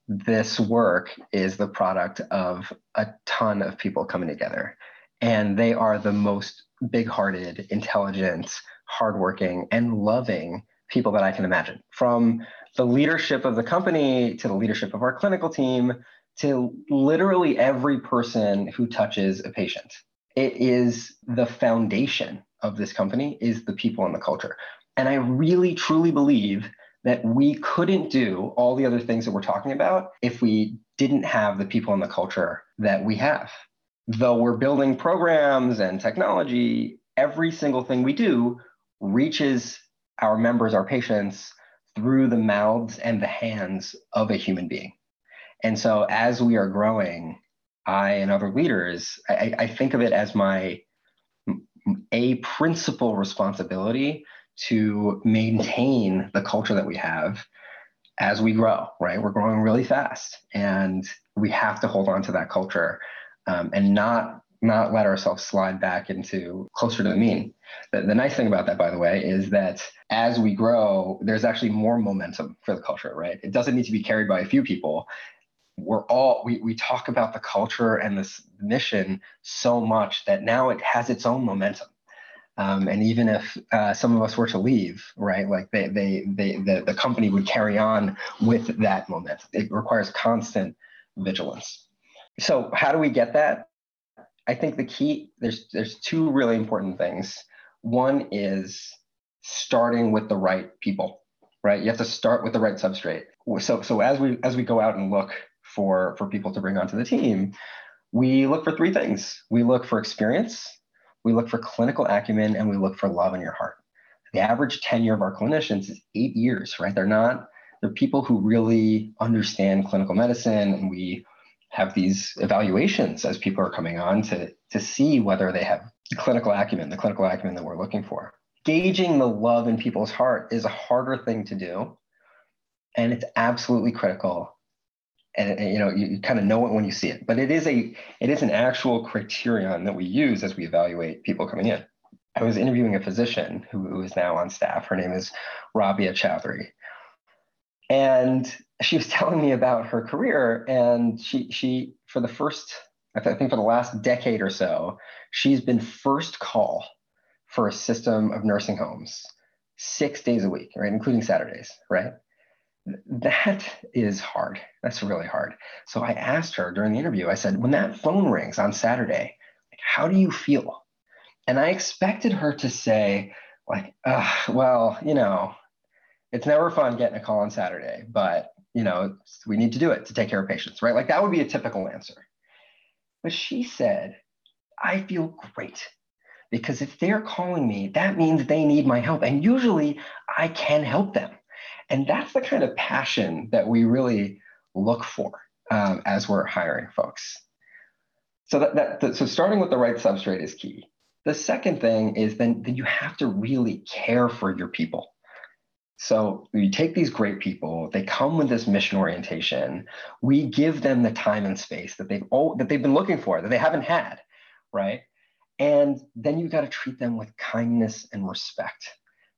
this work is the product of a ton of people coming together. And they are the most big hearted, intelligent, hardworking, and loving people that I can imagine, from the leadership of the company to the leadership of our clinical team to literally every person who touches a patient. It is the foundation of this company is the people and the culture. And I really truly believe that we couldn't do all the other things that we're talking about if we didn't have the people and the culture that we have. Though we're building programs and technology, every single thing we do reaches our members, our patients, through the mouths and the hands of a human being. And so as we are growing, I and other leaders, I, I think of it as my a principal responsibility to maintain the culture that we have as we grow, right? We're growing really fast and we have to hold on to that culture um, and not not let ourselves slide back into closer to the mean. The, the nice thing about that, by the way, is that as we grow, there's actually more momentum for the culture, right? It doesn't need to be carried by a few people. We're all, we, we talk about the culture and this mission so much that now it has its own momentum. Um, and even if uh, some of us were to leave, right, like they, they, they, the, the company would carry on with that momentum. It requires constant vigilance. So how do we get that? I think the key there's there's two really important things. One is starting with the right people, right? You have to start with the right substrate. So so as we as we go out and look for for people to bring onto the team, we look for three things. We look for experience, we look for clinical acumen, and we look for love in your heart. The average tenure of our clinicians is eight years, right? They're not they're people who really understand clinical medicine and we have these evaluations as people are coming on to, to see whether they have clinical acumen, the clinical acumen that we're looking for. Gauging the love in people's heart is a harder thing to do, and it's absolutely critical. And, and you know, you, you kind of know it when you see it, but it is a it is an actual criterion that we use as we evaluate people coming in. I was interviewing a physician who, who is now on staff. Her name is Rabia Chowdhury. And she was telling me about her career and she she for the first I think for the last decade or so, she's been first call for a system of nursing homes six days a week, right, including Saturdays, right? That is hard. That's really hard. So I asked her during the interview, I said, when that phone rings on Saturday, like, how do you feel? And I expected her to say, like, well, you know, it's never fun getting a call on Saturday, but you know, we need to do it to take care of patients, right? Like that would be a typical answer. But she said, I feel great because if they're calling me, that means they need my help. And usually I can help them. And that's the kind of passion that we really look for um, as we're hiring folks. So that, that, so starting with the right substrate is key. The second thing is then, then you have to really care for your people. So you take these great people, they come with this mission orientation. We give them the time and space that they've all, that they've been looking for, that they haven't had, right? And then you got to treat them with kindness and respect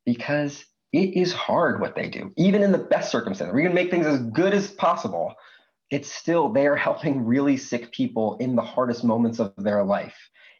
because it is hard what they do, even in the best circumstances. Going to make things as good as possible. It's still, they are helping really sick people in the hardest moments of their life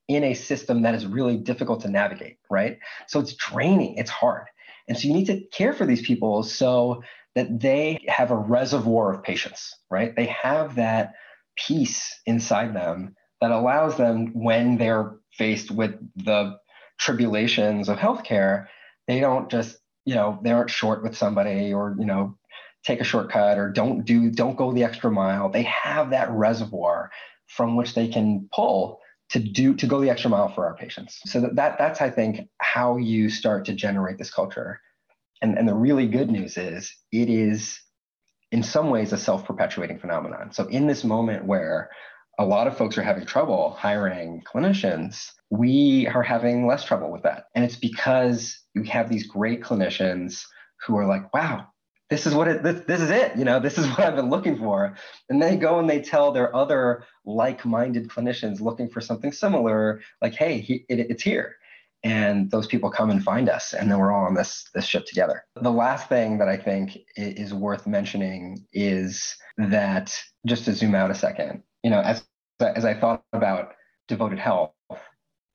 in a system that is really difficult to navigate, right? So it's draining, it's hard. And so you need to care for these people so that they have a reservoir of patience, right? They have that peace inside them that allows them when they're faced with the tribulations of healthcare, they don't just, you know, they aren't short with somebody or, you know, take a shortcut or don't do, don't go the extra mile. They have that reservoir from which they can pull to do to go the extra mile for our patients. So that, that that's I think how you start to generate this culture. And and the really good news is it is in some ways a self-perpetuating phenomenon. So in this moment where a lot of folks are having trouble hiring clinicians, we are having less trouble with that. And it's because we have these great clinicians who are like, wow, this is what it this, this is it. You know this is what i've been looking for. And they go and they tell their other like-minded clinicians looking for something similar like hey he, it, it's here. And those people come and find us and then we're all on this this ship together. The last thing that i think is worth mentioning is that just to zoom out a second you know as as i thought about devoted health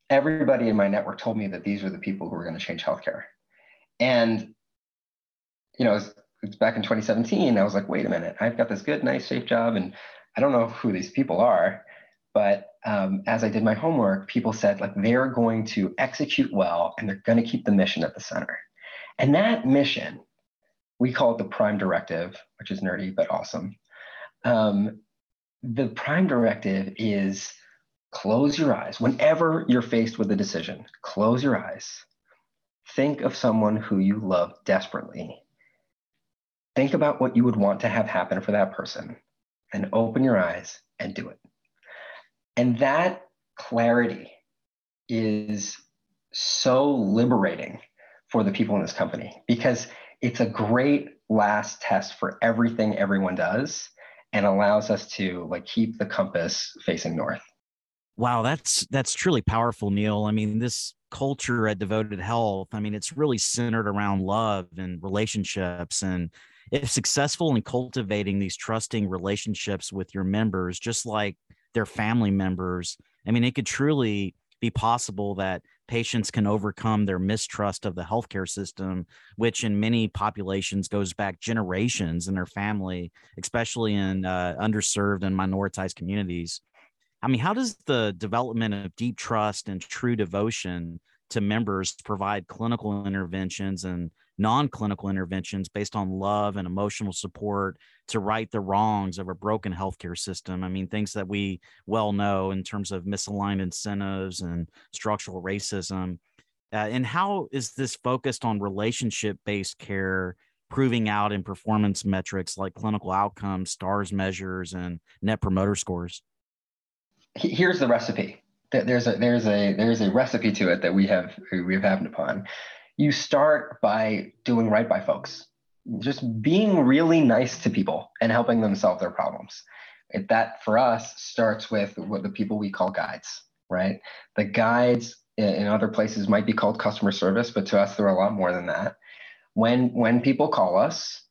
everybody in my network told me that these are the people who are going to change healthcare and you know, it's, back in 2017. I was like, wait a minute, I've got this good, nice, safe job, and I don't know who these people are. But um, as I did my homework, people said like they're going to execute well and they're going to keep the mission at the center. And that mission, we call it the prime directive, which is nerdy but awesome. Um, the prime directive is close your eyes whenever you're faced with a decision. Close your eyes. Think of someone who you love desperately. Think about what you would want to have happen for that person and open your eyes and do it. And that clarity is so liberating for the people in this company because it's a great last test for everything everyone does and allows us to like keep the compass facing north. Wow, that's that's truly powerful, Neil. I mean, this culture at Devoted Health, I mean, it's really centered around love and relationships and if successful in cultivating these trusting relationships with your members, just like their family members, I mean, it could truly be possible that patients can overcome their mistrust of the healthcare system, which in many populations goes back generations in their family, especially in uh, underserved and minoritized communities. I mean, how does the development of deep trust and true devotion to members provide clinical interventions and non-clinical interventions based on love and emotional support to right the wrongs of a broken healthcare system. I mean, things that we well know in terms of misaligned incentives and structural racism. Uh, and how is this focused on relationship-based care proving out in performance metrics like clinical outcomes, stars measures, and net promoter scores? Here's the recipe. There's a there's a there's a recipe to it that we have we have happened upon you start by doing right by folks, just being really nice to people and helping them solve their problems. It, that for us starts with what the people we call guides, right? The guides in other places might be called customer service, but to us, they're a lot more than that. When when people call us,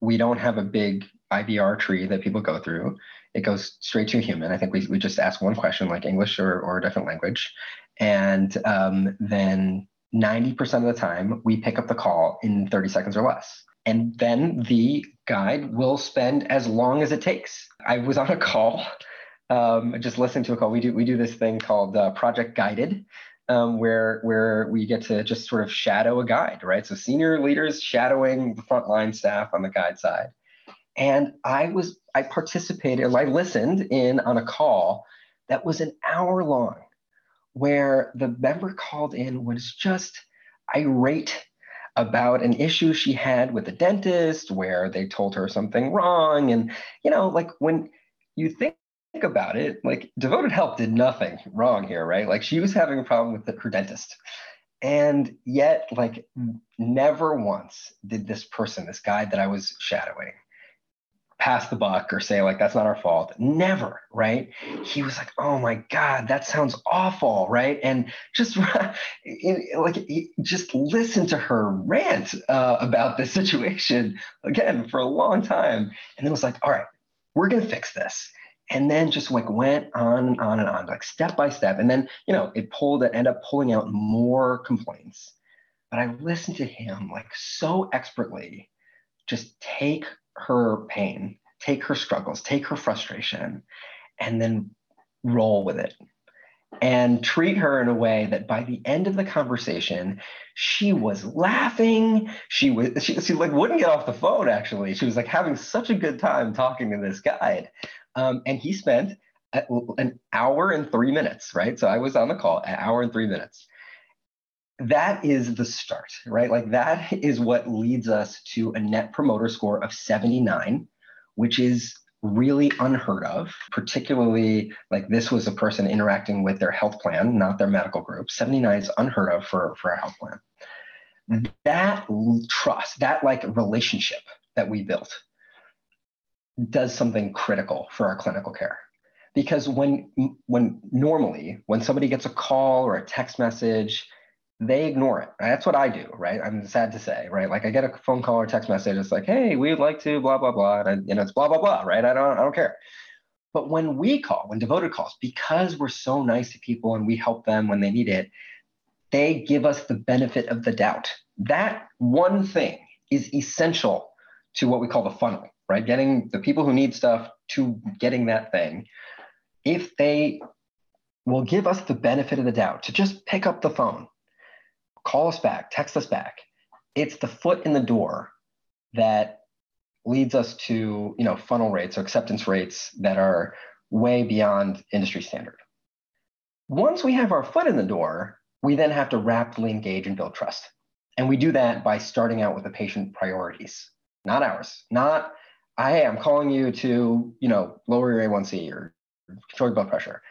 we don't have a big IVR tree that people go through. It goes straight to human. I think we, we just ask one question, like English or, or a different language. And um, then 90% of the time, we pick up the call in 30 seconds or less. And then the guide will spend as long as it takes. I was on a call, um, just listening to a call. We do we do this thing called uh, Project Guided, um, where where we get to just sort of shadow a guide, right? So senior leaders shadowing the frontline staff on the guide side. And I was I participated, I listened in on a call that was an hour long where the member called in was just irate about an issue she had with the dentist where they told her something wrong. And you know like when you think about it like devoted help did nothing wrong here right? Like she was having a problem with the, her dentist. And yet like never once did this person this guy that i was shadowing pass the buck or say like that's not our fault. Never right? He was like oh my god that sounds awful right? And just like just listen to her rant uh, about the situation again for a long time. And it was like all right we're gonna fix this. And then just like went on and on and on like step by step. And then you know it pulled it ended up pulling out more complaints. But i listened to him like so expertly just take her pain, take her struggles, take her frustration, and then roll with it. And treat her in a way that by the end of the conversation she was laughing. She was she, she like wouldn't get off the phone actually. She was like having such a good time talking to this guide um, and he spent an hour and three minutes right? So i was on the call an hour and three minutes that is the start, right? Like that is what leads us to a net promoter score of 79, which is really unheard of, particularly like this was a person interacting with their health plan, not their medical group. 79 is unheard of for, for a health plan. That trust, that like relationship that we built does something critical for our clinical care because when when normally when somebody gets a call or a text message they ignore it. That's what I do, right? I'm sad to say, right? Like I get a phone call or text message. It's like, hey, we'd like to blah blah blah, and you know it's blah blah blah, right? I don't I don't care. But when we call, when devoted calls, because we're so nice to people and we help them when they need it, they give us the benefit of the doubt. That one thing is essential to what we call the funnel, right? Getting the people who need stuff to getting that thing. If they will give us the benefit of the doubt to just pick up the phone, call us back, text us back, it's the foot in the door that leads us to you know funnel rates or acceptance rates that are way beyond industry standard. Once we have our foot in the door, we then have to rapidly engage and build trust. And we do that by starting out with the patient priorities, not ours, not, hey, I'm calling you to, you know, lower your A1C or control your blood pressure.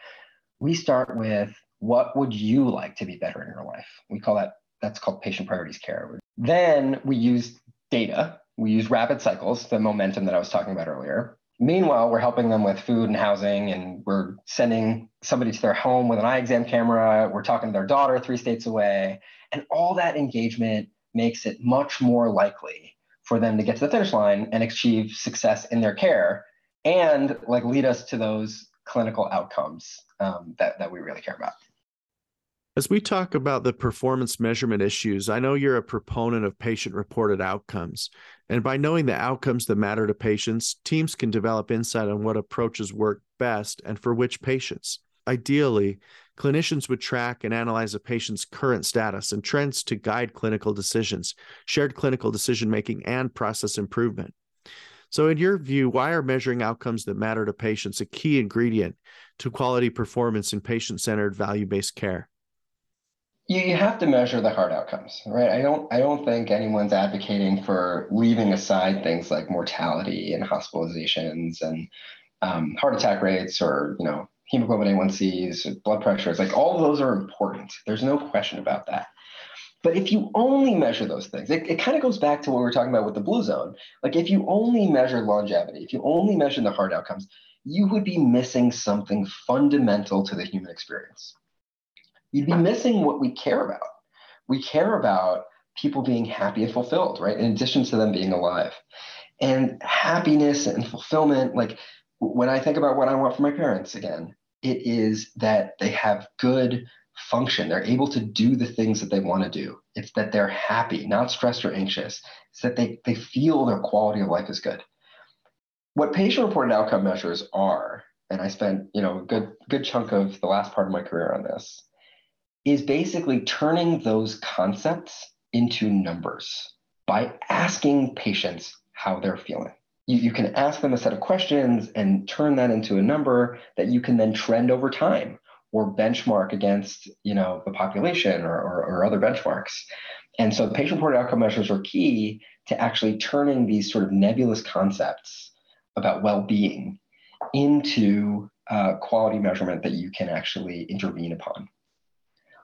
We start with what would you like to be better in your life? We call that, that's called patient priorities care. Then we use data. We use rapid cycles, the momentum that I was talking about earlier. Meanwhile, we're helping them with food and housing, and we're sending somebody to their home with an eye exam camera. We're talking to their daughter three states away. And all that engagement makes it much more likely for them to get to the finish line and achieve success in their care and like lead us to those clinical outcomes um, that, that we really care about. As we talk about the performance measurement issues, I know you're a proponent of patient reported outcomes. And by knowing the outcomes that matter to patients, teams can develop insight on what approaches work best and for which patients. Ideally, clinicians would track and analyze a patient's current status and trends to guide clinical decisions, shared clinical decision making, and process improvement. So, in your view, why are measuring outcomes that matter to patients a key ingredient to quality performance in patient centered value based care? You have to measure the hard outcomes right? I don't i don't think anyone's advocating for leaving aside things like mortality and hospitalizations and um, heart attack rates or you know hemoglobin a1cs blood pressures like all of those are important. There's no question about that. But if you only measure those things it, it kind of goes back to what we were talking about with the blue zone. Like if you only measure longevity if you only measure the hard outcomes you would be missing something fundamental to the human experience you'd be missing what we care about. We care about people being happy and fulfilled, right? In addition to them being alive. And happiness and fulfillment, like when I think about what I want for my parents again, it is that they have good function. They're able to do the things that they want to do. It's that they're happy, not stressed or anxious. It's that they, they feel their quality of life is good. What patient reported outcome measures are, and I spent, you know, a good good chunk of the last part of my career on this, is basically turning those concepts into numbers by asking patients how they're feeling. You, you can ask them a set of questions and turn that into a number that you can then trend over time or benchmark against you know the population or, or, or other benchmarks. And so patient-reported outcome measures are key to actually turning these sort of nebulous concepts about well-being into uh, quality measurement that you can actually intervene upon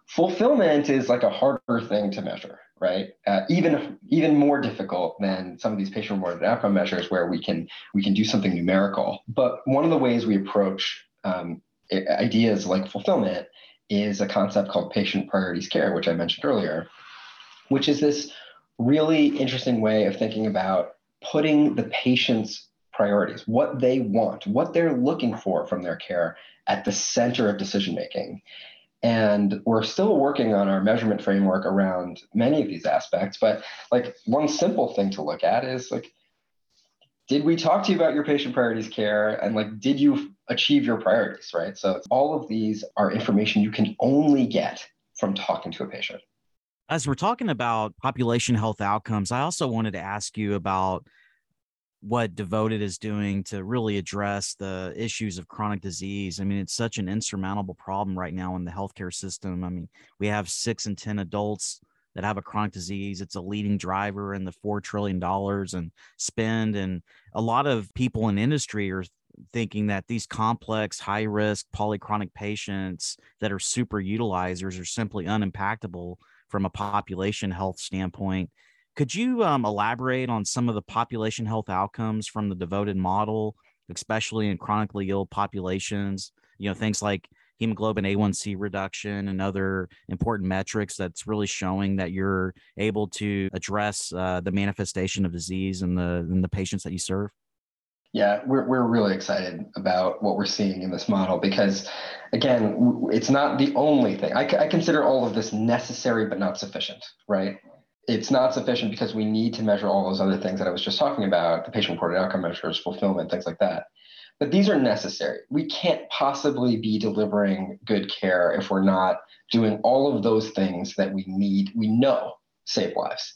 fulfillment is like a harder thing to measure right? Uh, even even more difficult than some of these patient reported outcome measures where we can we can do something numerical. But one of the ways we approach um, ideas like fulfillment is a concept called patient priorities care which i mentioned earlier which is this really interesting way of thinking about putting the patient's priorities what they want what they're looking for from their care at the center of decision making and we're still working on our measurement framework around many of these aspects but like one simple thing to look at is like did we talk to you about your patient priorities care? And like did you achieve your priorities right? So all of these are information you can only get from talking to a patient. As we're talking about population health outcomes i also wanted to ask you about what Devoted is doing to really address the issues of chronic disease. I mean, it's such an insurmountable problem right now in the healthcare system. I mean, we have six and 10 adults that have a chronic disease. It's a leading driver in the $4 trillion and spend. And a lot of people in industry are thinking that these complex, high risk polychronic patients that are super utilizers are simply unimpactable from a population health standpoint could you um, elaborate on some of the population health outcomes from the devoted model, especially in chronically ill populations? You know, things like hemoglobin A1C reduction and other important metrics that's really showing that you're able to address uh, the manifestation of disease in the in the patients that you serve? Yeah, we're, we're really excited about what we're seeing in this model because, again, it's not the only thing. I, I consider all of this necessary but not sufficient, right? It's not sufficient because we need to measure all those other things that I was just talking about the patient reported outcome measures, fulfillment, things like that. But these are necessary. We can't possibly be delivering good care if we're not doing all of those things that we need, we know save lives.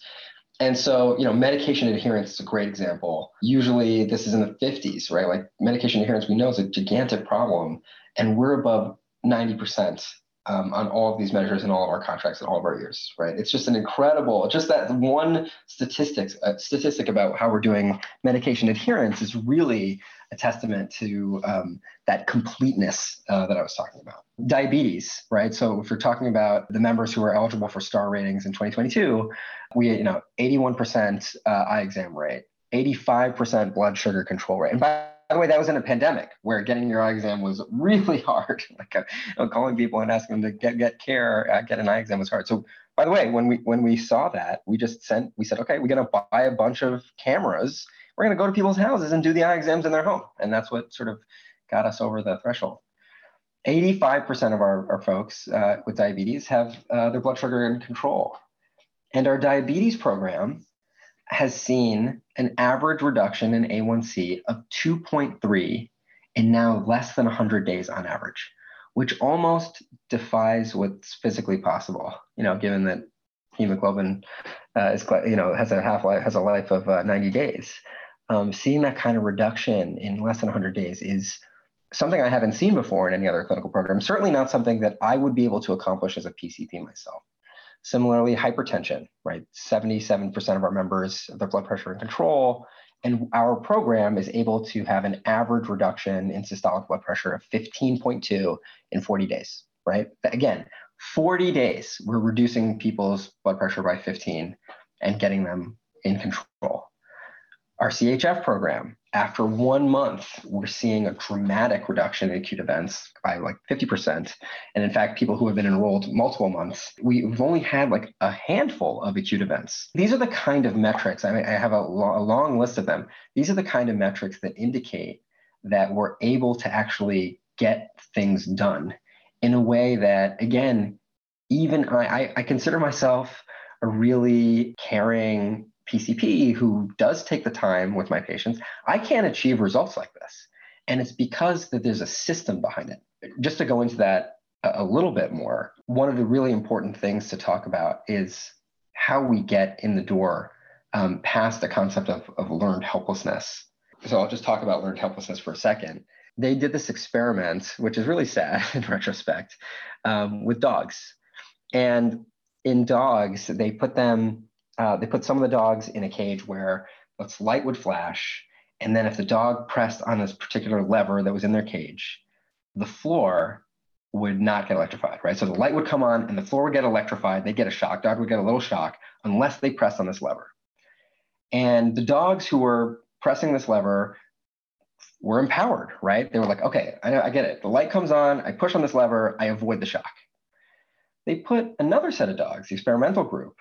And so, you know, medication adherence is a great example. Usually this is in the 50s, right? Like medication adherence, we know is a gigantic problem, and we're above 90% um, on all of these measures in all of our contracts in all of our years, right? It's just an incredible, just that one statistics uh, statistic about how we're doing medication adherence is really a testament to um, that completeness uh, that I was talking about. Diabetes, right? So if you're talking about the members who are eligible for star ratings in 2022, we, you know, 81% uh, eye exam rate, 85% blood sugar control rate, and by the way, that was in a pandemic where getting your eye exam was really hard. like uh, calling people and asking them to get get care, uh, get an eye exam was hard. So by the way, when we when we saw that, we just sent we said, okay, we're gonna buy a bunch of cameras. We're gonna go to people's houses and do the eye exams in their home, and that's what sort of got us over the threshold. 85% of our, our folks uh, with diabetes have uh, their blood sugar in control. And our diabetes program has seen an average reduction in A1C of 2.3 in now less than 100 days on average, which almost defies what's physically possible. You know, given that hemoglobin uh, is, you know, has a half life, has a life of uh, 90 days. Um, seeing that kind of reduction in less than 100 days is something I haven't seen before in any other clinical program. Certainly not something that I would be able to accomplish as a PCP myself. Similarly, hypertension, right? 77% of our members, their blood pressure in control. And our program is able to have an average reduction in systolic blood pressure of 15.2 in 40 days, right? Again, 40 days, we're reducing people's blood pressure by 15 and getting them in control. Our CHF program, after one month, we're seeing a dramatic reduction in acute events by like 50%. And in fact, people who have been enrolled multiple months, we've only had like a handful of acute events. These are the kind of metrics, I, mean, I have a, lo- a long list of them. These are the kind of metrics that indicate that we're able to actually get things done in a way that, again, even I, I, I consider myself a really caring PCP who does take the time with my patients, I can't achieve results like this. And it's because that there's a system behind it. Just to go into that a little bit more, one of the really important things to talk about is how we get in the door um, past the concept of, of learned helplessness. So I'll just talk about learned helplessness for a second. They did this experiment, which is really sad in retrospect, um, with dogs. And in dogs, they put them uh, they put some of the dogs in a cage where this light would flash, and then if the dog pressed on this particular lever that was in their cage, the floor would not get electrified, right? So the light would come on and the floor would get electrified. They'd get a shock. Dog would get a little shock unless they pressed on this lever. And the dogs who were pressing this lever were empowered, right? They were like, okay, I, I get it. The light comes on, I push on this lever, I avoid the shock. They put another set of dogs, the experimental group,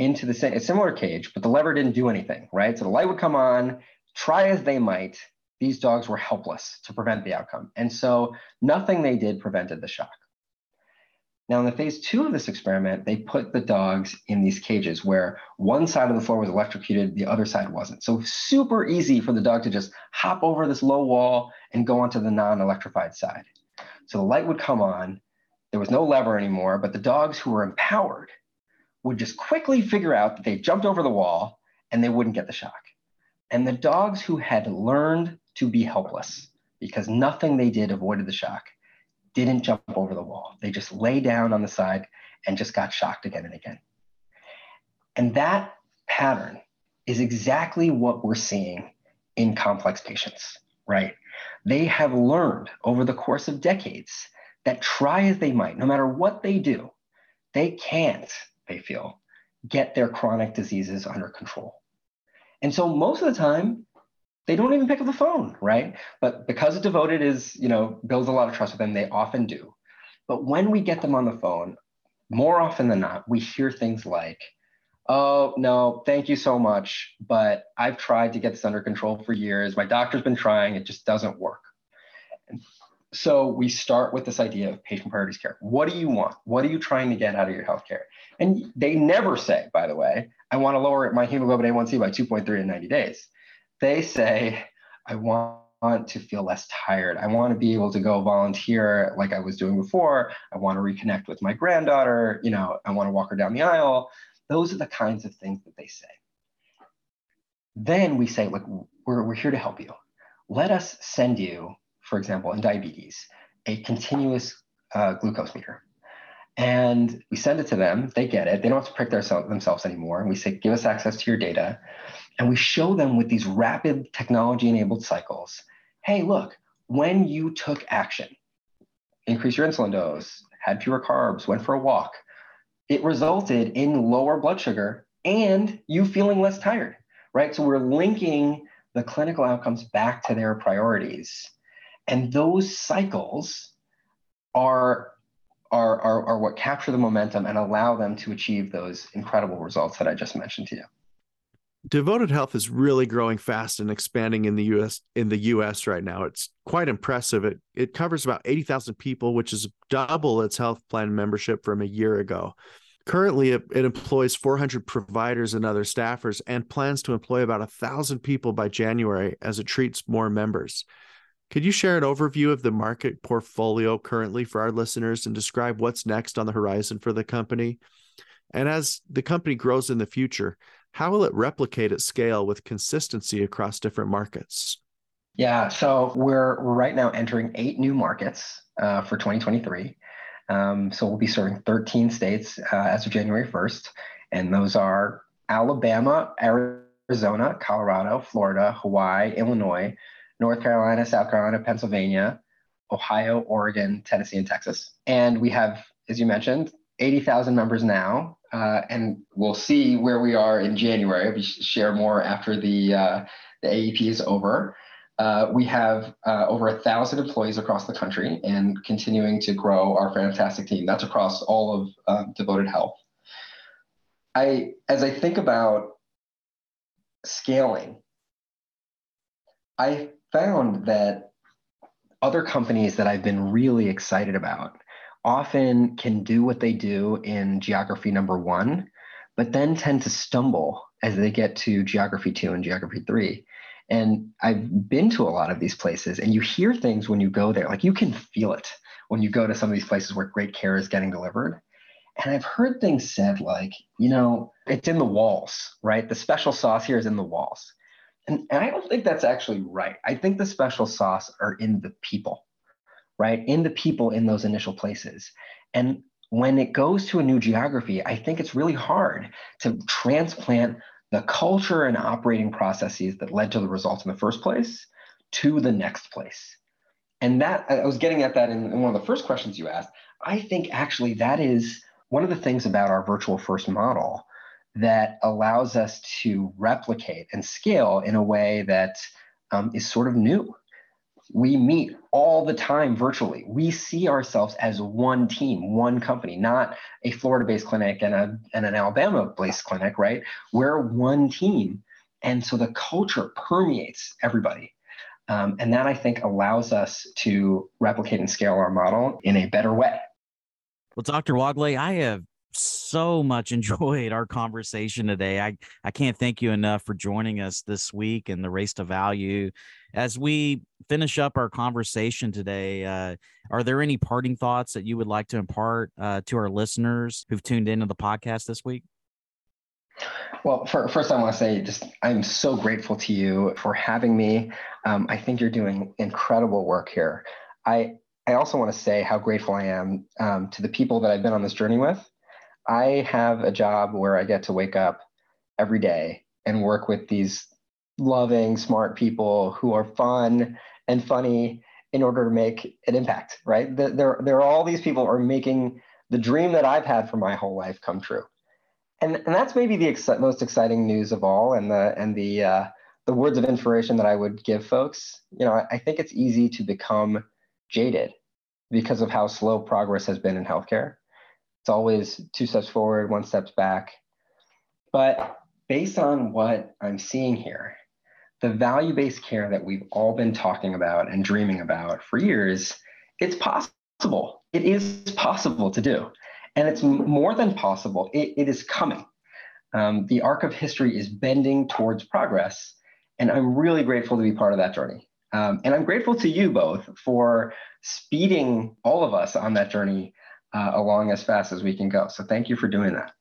into the same, similar cage, but the lever didn't do anything, right? So the light would come on, try as they might, these dogs were helpless to prevent the outcome. And so nothing they did prevented the shock. Now, in the phase two of this experiment, they put the dogs in these cages where one side of the floor was electrocuted, the other side wasn't. So, super easy for the dog to just hop over this low wall and go onto the non electrified side. So, the light would come on, there was no lever anymore, but the dogs who were empowered would just quickly figure out that they jumped over the wall and they wouldn't get the shock. And the dogs who had learned to be helpless because nothing they did avoided the shock didn't jump over the wall. They just lay down on the side and just got shocked again and again. And that pattern is exactly what we're seeing in complex patients, right? They have learned over the course of decades that try as they might, no matter what they do, they can't they feel, get their chronic diseases under control. And so most of the time, they don't even pick up the phone, right? But because Devoted is, you know, builds a lot of trust with them, they often do. But when we get them on the phone, more often than not, we hear things like, oh, no, thank you so much, but I've tried to get this under control for years. My doctor's been trying, it just doesn't work. So we start with this idea of patient priorities care. What do you want? What are you trying to get out of your healthcare? And they never say, by the way, I want to lower my hemoglobin A1C by 2.3 in 90 days. They say, I want to feel less tired. I want to be able to go volunteer like I was doing before. I want to reconnect with my granddaughter. You know, I want to walk her down the aisle. Those are the kinds of things that they say. Then we say, look, we're, we're here to help you. Let us send you for example, in diabetes, a continuous uh, glucose meter. And we send it to them, they get it, they don't have to prick their, themselves anymore. And we say, give us access to your data. And we show them with these rapid technology enabled cycles hey, look, when you took action, increase your insulin dose, had fewer carbs, went for a walk, it resulted in lower blood sugar and you feeling less tired, right? So we're linking the clinical outcomes back to their priorities. And those cycles are, are, are, are what capture the momentum and allow them to achieve those incredible results that I just mentioned to you. Devoted Health is really growing fast and expanding in the US in the US right now. It's quite impressive. It it covers about 80,000 people, which is double its health plan membership from a year ago. Currently, it, it employs 400 providers and other staffers and plans to employ about 1,000 people by January as it treats more members. Could you share an overview of the market portfolio currently for our listeners and describe what's next on the horizon for the company? And as the company grows in the future, how will it replicate its scale with consistency across different markets? Yeah, so we're right now entering eight new markets uh, for 2023. Um, so we'll be serving 13 states uh, as of January 1st, and those are Alabama, Arizona, Colorado, Florida, Hawaii, Illinois, North Carolina, South Carolina, Pennsylvania, Ohio, Oregon, Tennessee, and Texas. And we have, as you mentioned, 80,000 members now. Uh, and we'll see where we are in January. We share more after the, uh, the AEP is over. Uh, we have uh, over a thousand employees across the country and continuing to grow our fantastic team. That's across all of um, Devoted Health. I, as I think about scaling, I found that other companies that I've been really excited about often can do what they do in geography number one, but then tend to stumble as they get to geography two and geography three. And I've been to a lot of these places, and you hear things when you go there. Like you can feel it when you go to some of these places where great care is getting delivered. And I've heard things said like, you know, it's in the walls, right? The special sauce here is in the walls. And, and I don't think that's actually right. I think the special sauce are in the people, right? In the people in those initial places. And when it goes to a new geography, I think it's really hard to transplant the culture and operating processes that led to the results in the first place to the next place. And that I was getting at that in, in one of the first questions you asked. I think actually that is one of the things about our virtual first model that allows us to replicate and scale in a way that um, is sort of new. We meet all the time virtually. We see ourselves as one team, one company, not a Florida based clinic and, a, and an Alabama based clinic, right? We're one team. And so the culture permeates everybody. Um, and that I think allows us to replicate and scale our model in a better way. Well, Dr. Wagle, I have so much enjoyed our conversation today. I, I can't thank you enough for joining us this week in the race to value. As we finish up our conversation today, uh, are there any parting thoughts that you would like to impart uh, to our listeners who've tuned into the podcast this week? Well, for, first, I want to say just I'm so grateful to you for having me. Um, I think you're doing incredible work here. I I also want to say how grateful I am um, to the people that I've been on this journey with. I have a job where I get to wake up every day and work with these loving, smart people who are fun and funny in order to make an impact, right? There, there are all these people are making the dream that I've had for my whole life come true. And, and that's maybe the ex- most exciting news of all and the, and the, uh, the words of inspiration that I would give folks. You know, I, I think it's easy to become jaded because of how slow progress has been in healthcare. It's always two steps forward, one steps back. But based on what I'm seeing here, the value based care that we've all been talking about and dreaming about for years it's possible. It is possible to do. And it's more than possible, it, it is coming. Um, the arc of history is bending towards progress. And I'm really grateful to be part of that journey. Um, and I'm grateful to you both for speeding all of us on that journey uh, along as fast as we can go. So thank you for doing that.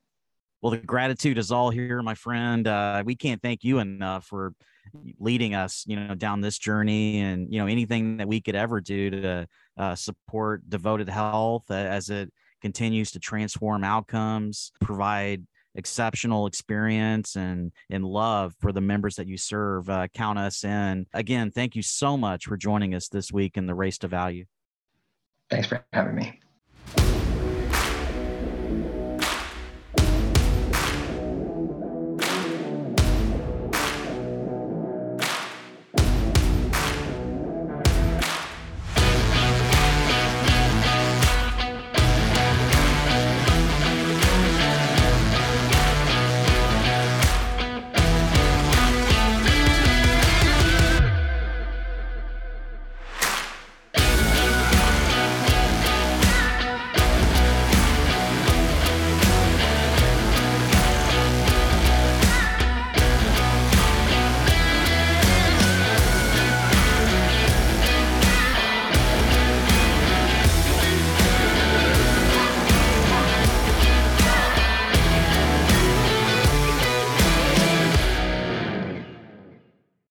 Well, the gratitude is all here, my friend. Uh, we can't thank you enough for leading us, you know, down this journey, and you know, anything that we could ever do to uh, support devoted health as it continues to transform outcomes, provide exceptional experience and and love for the members that you serve. Uh, count us in. Again, thank you so much for joining us this week in the race to value. Thanks for having me you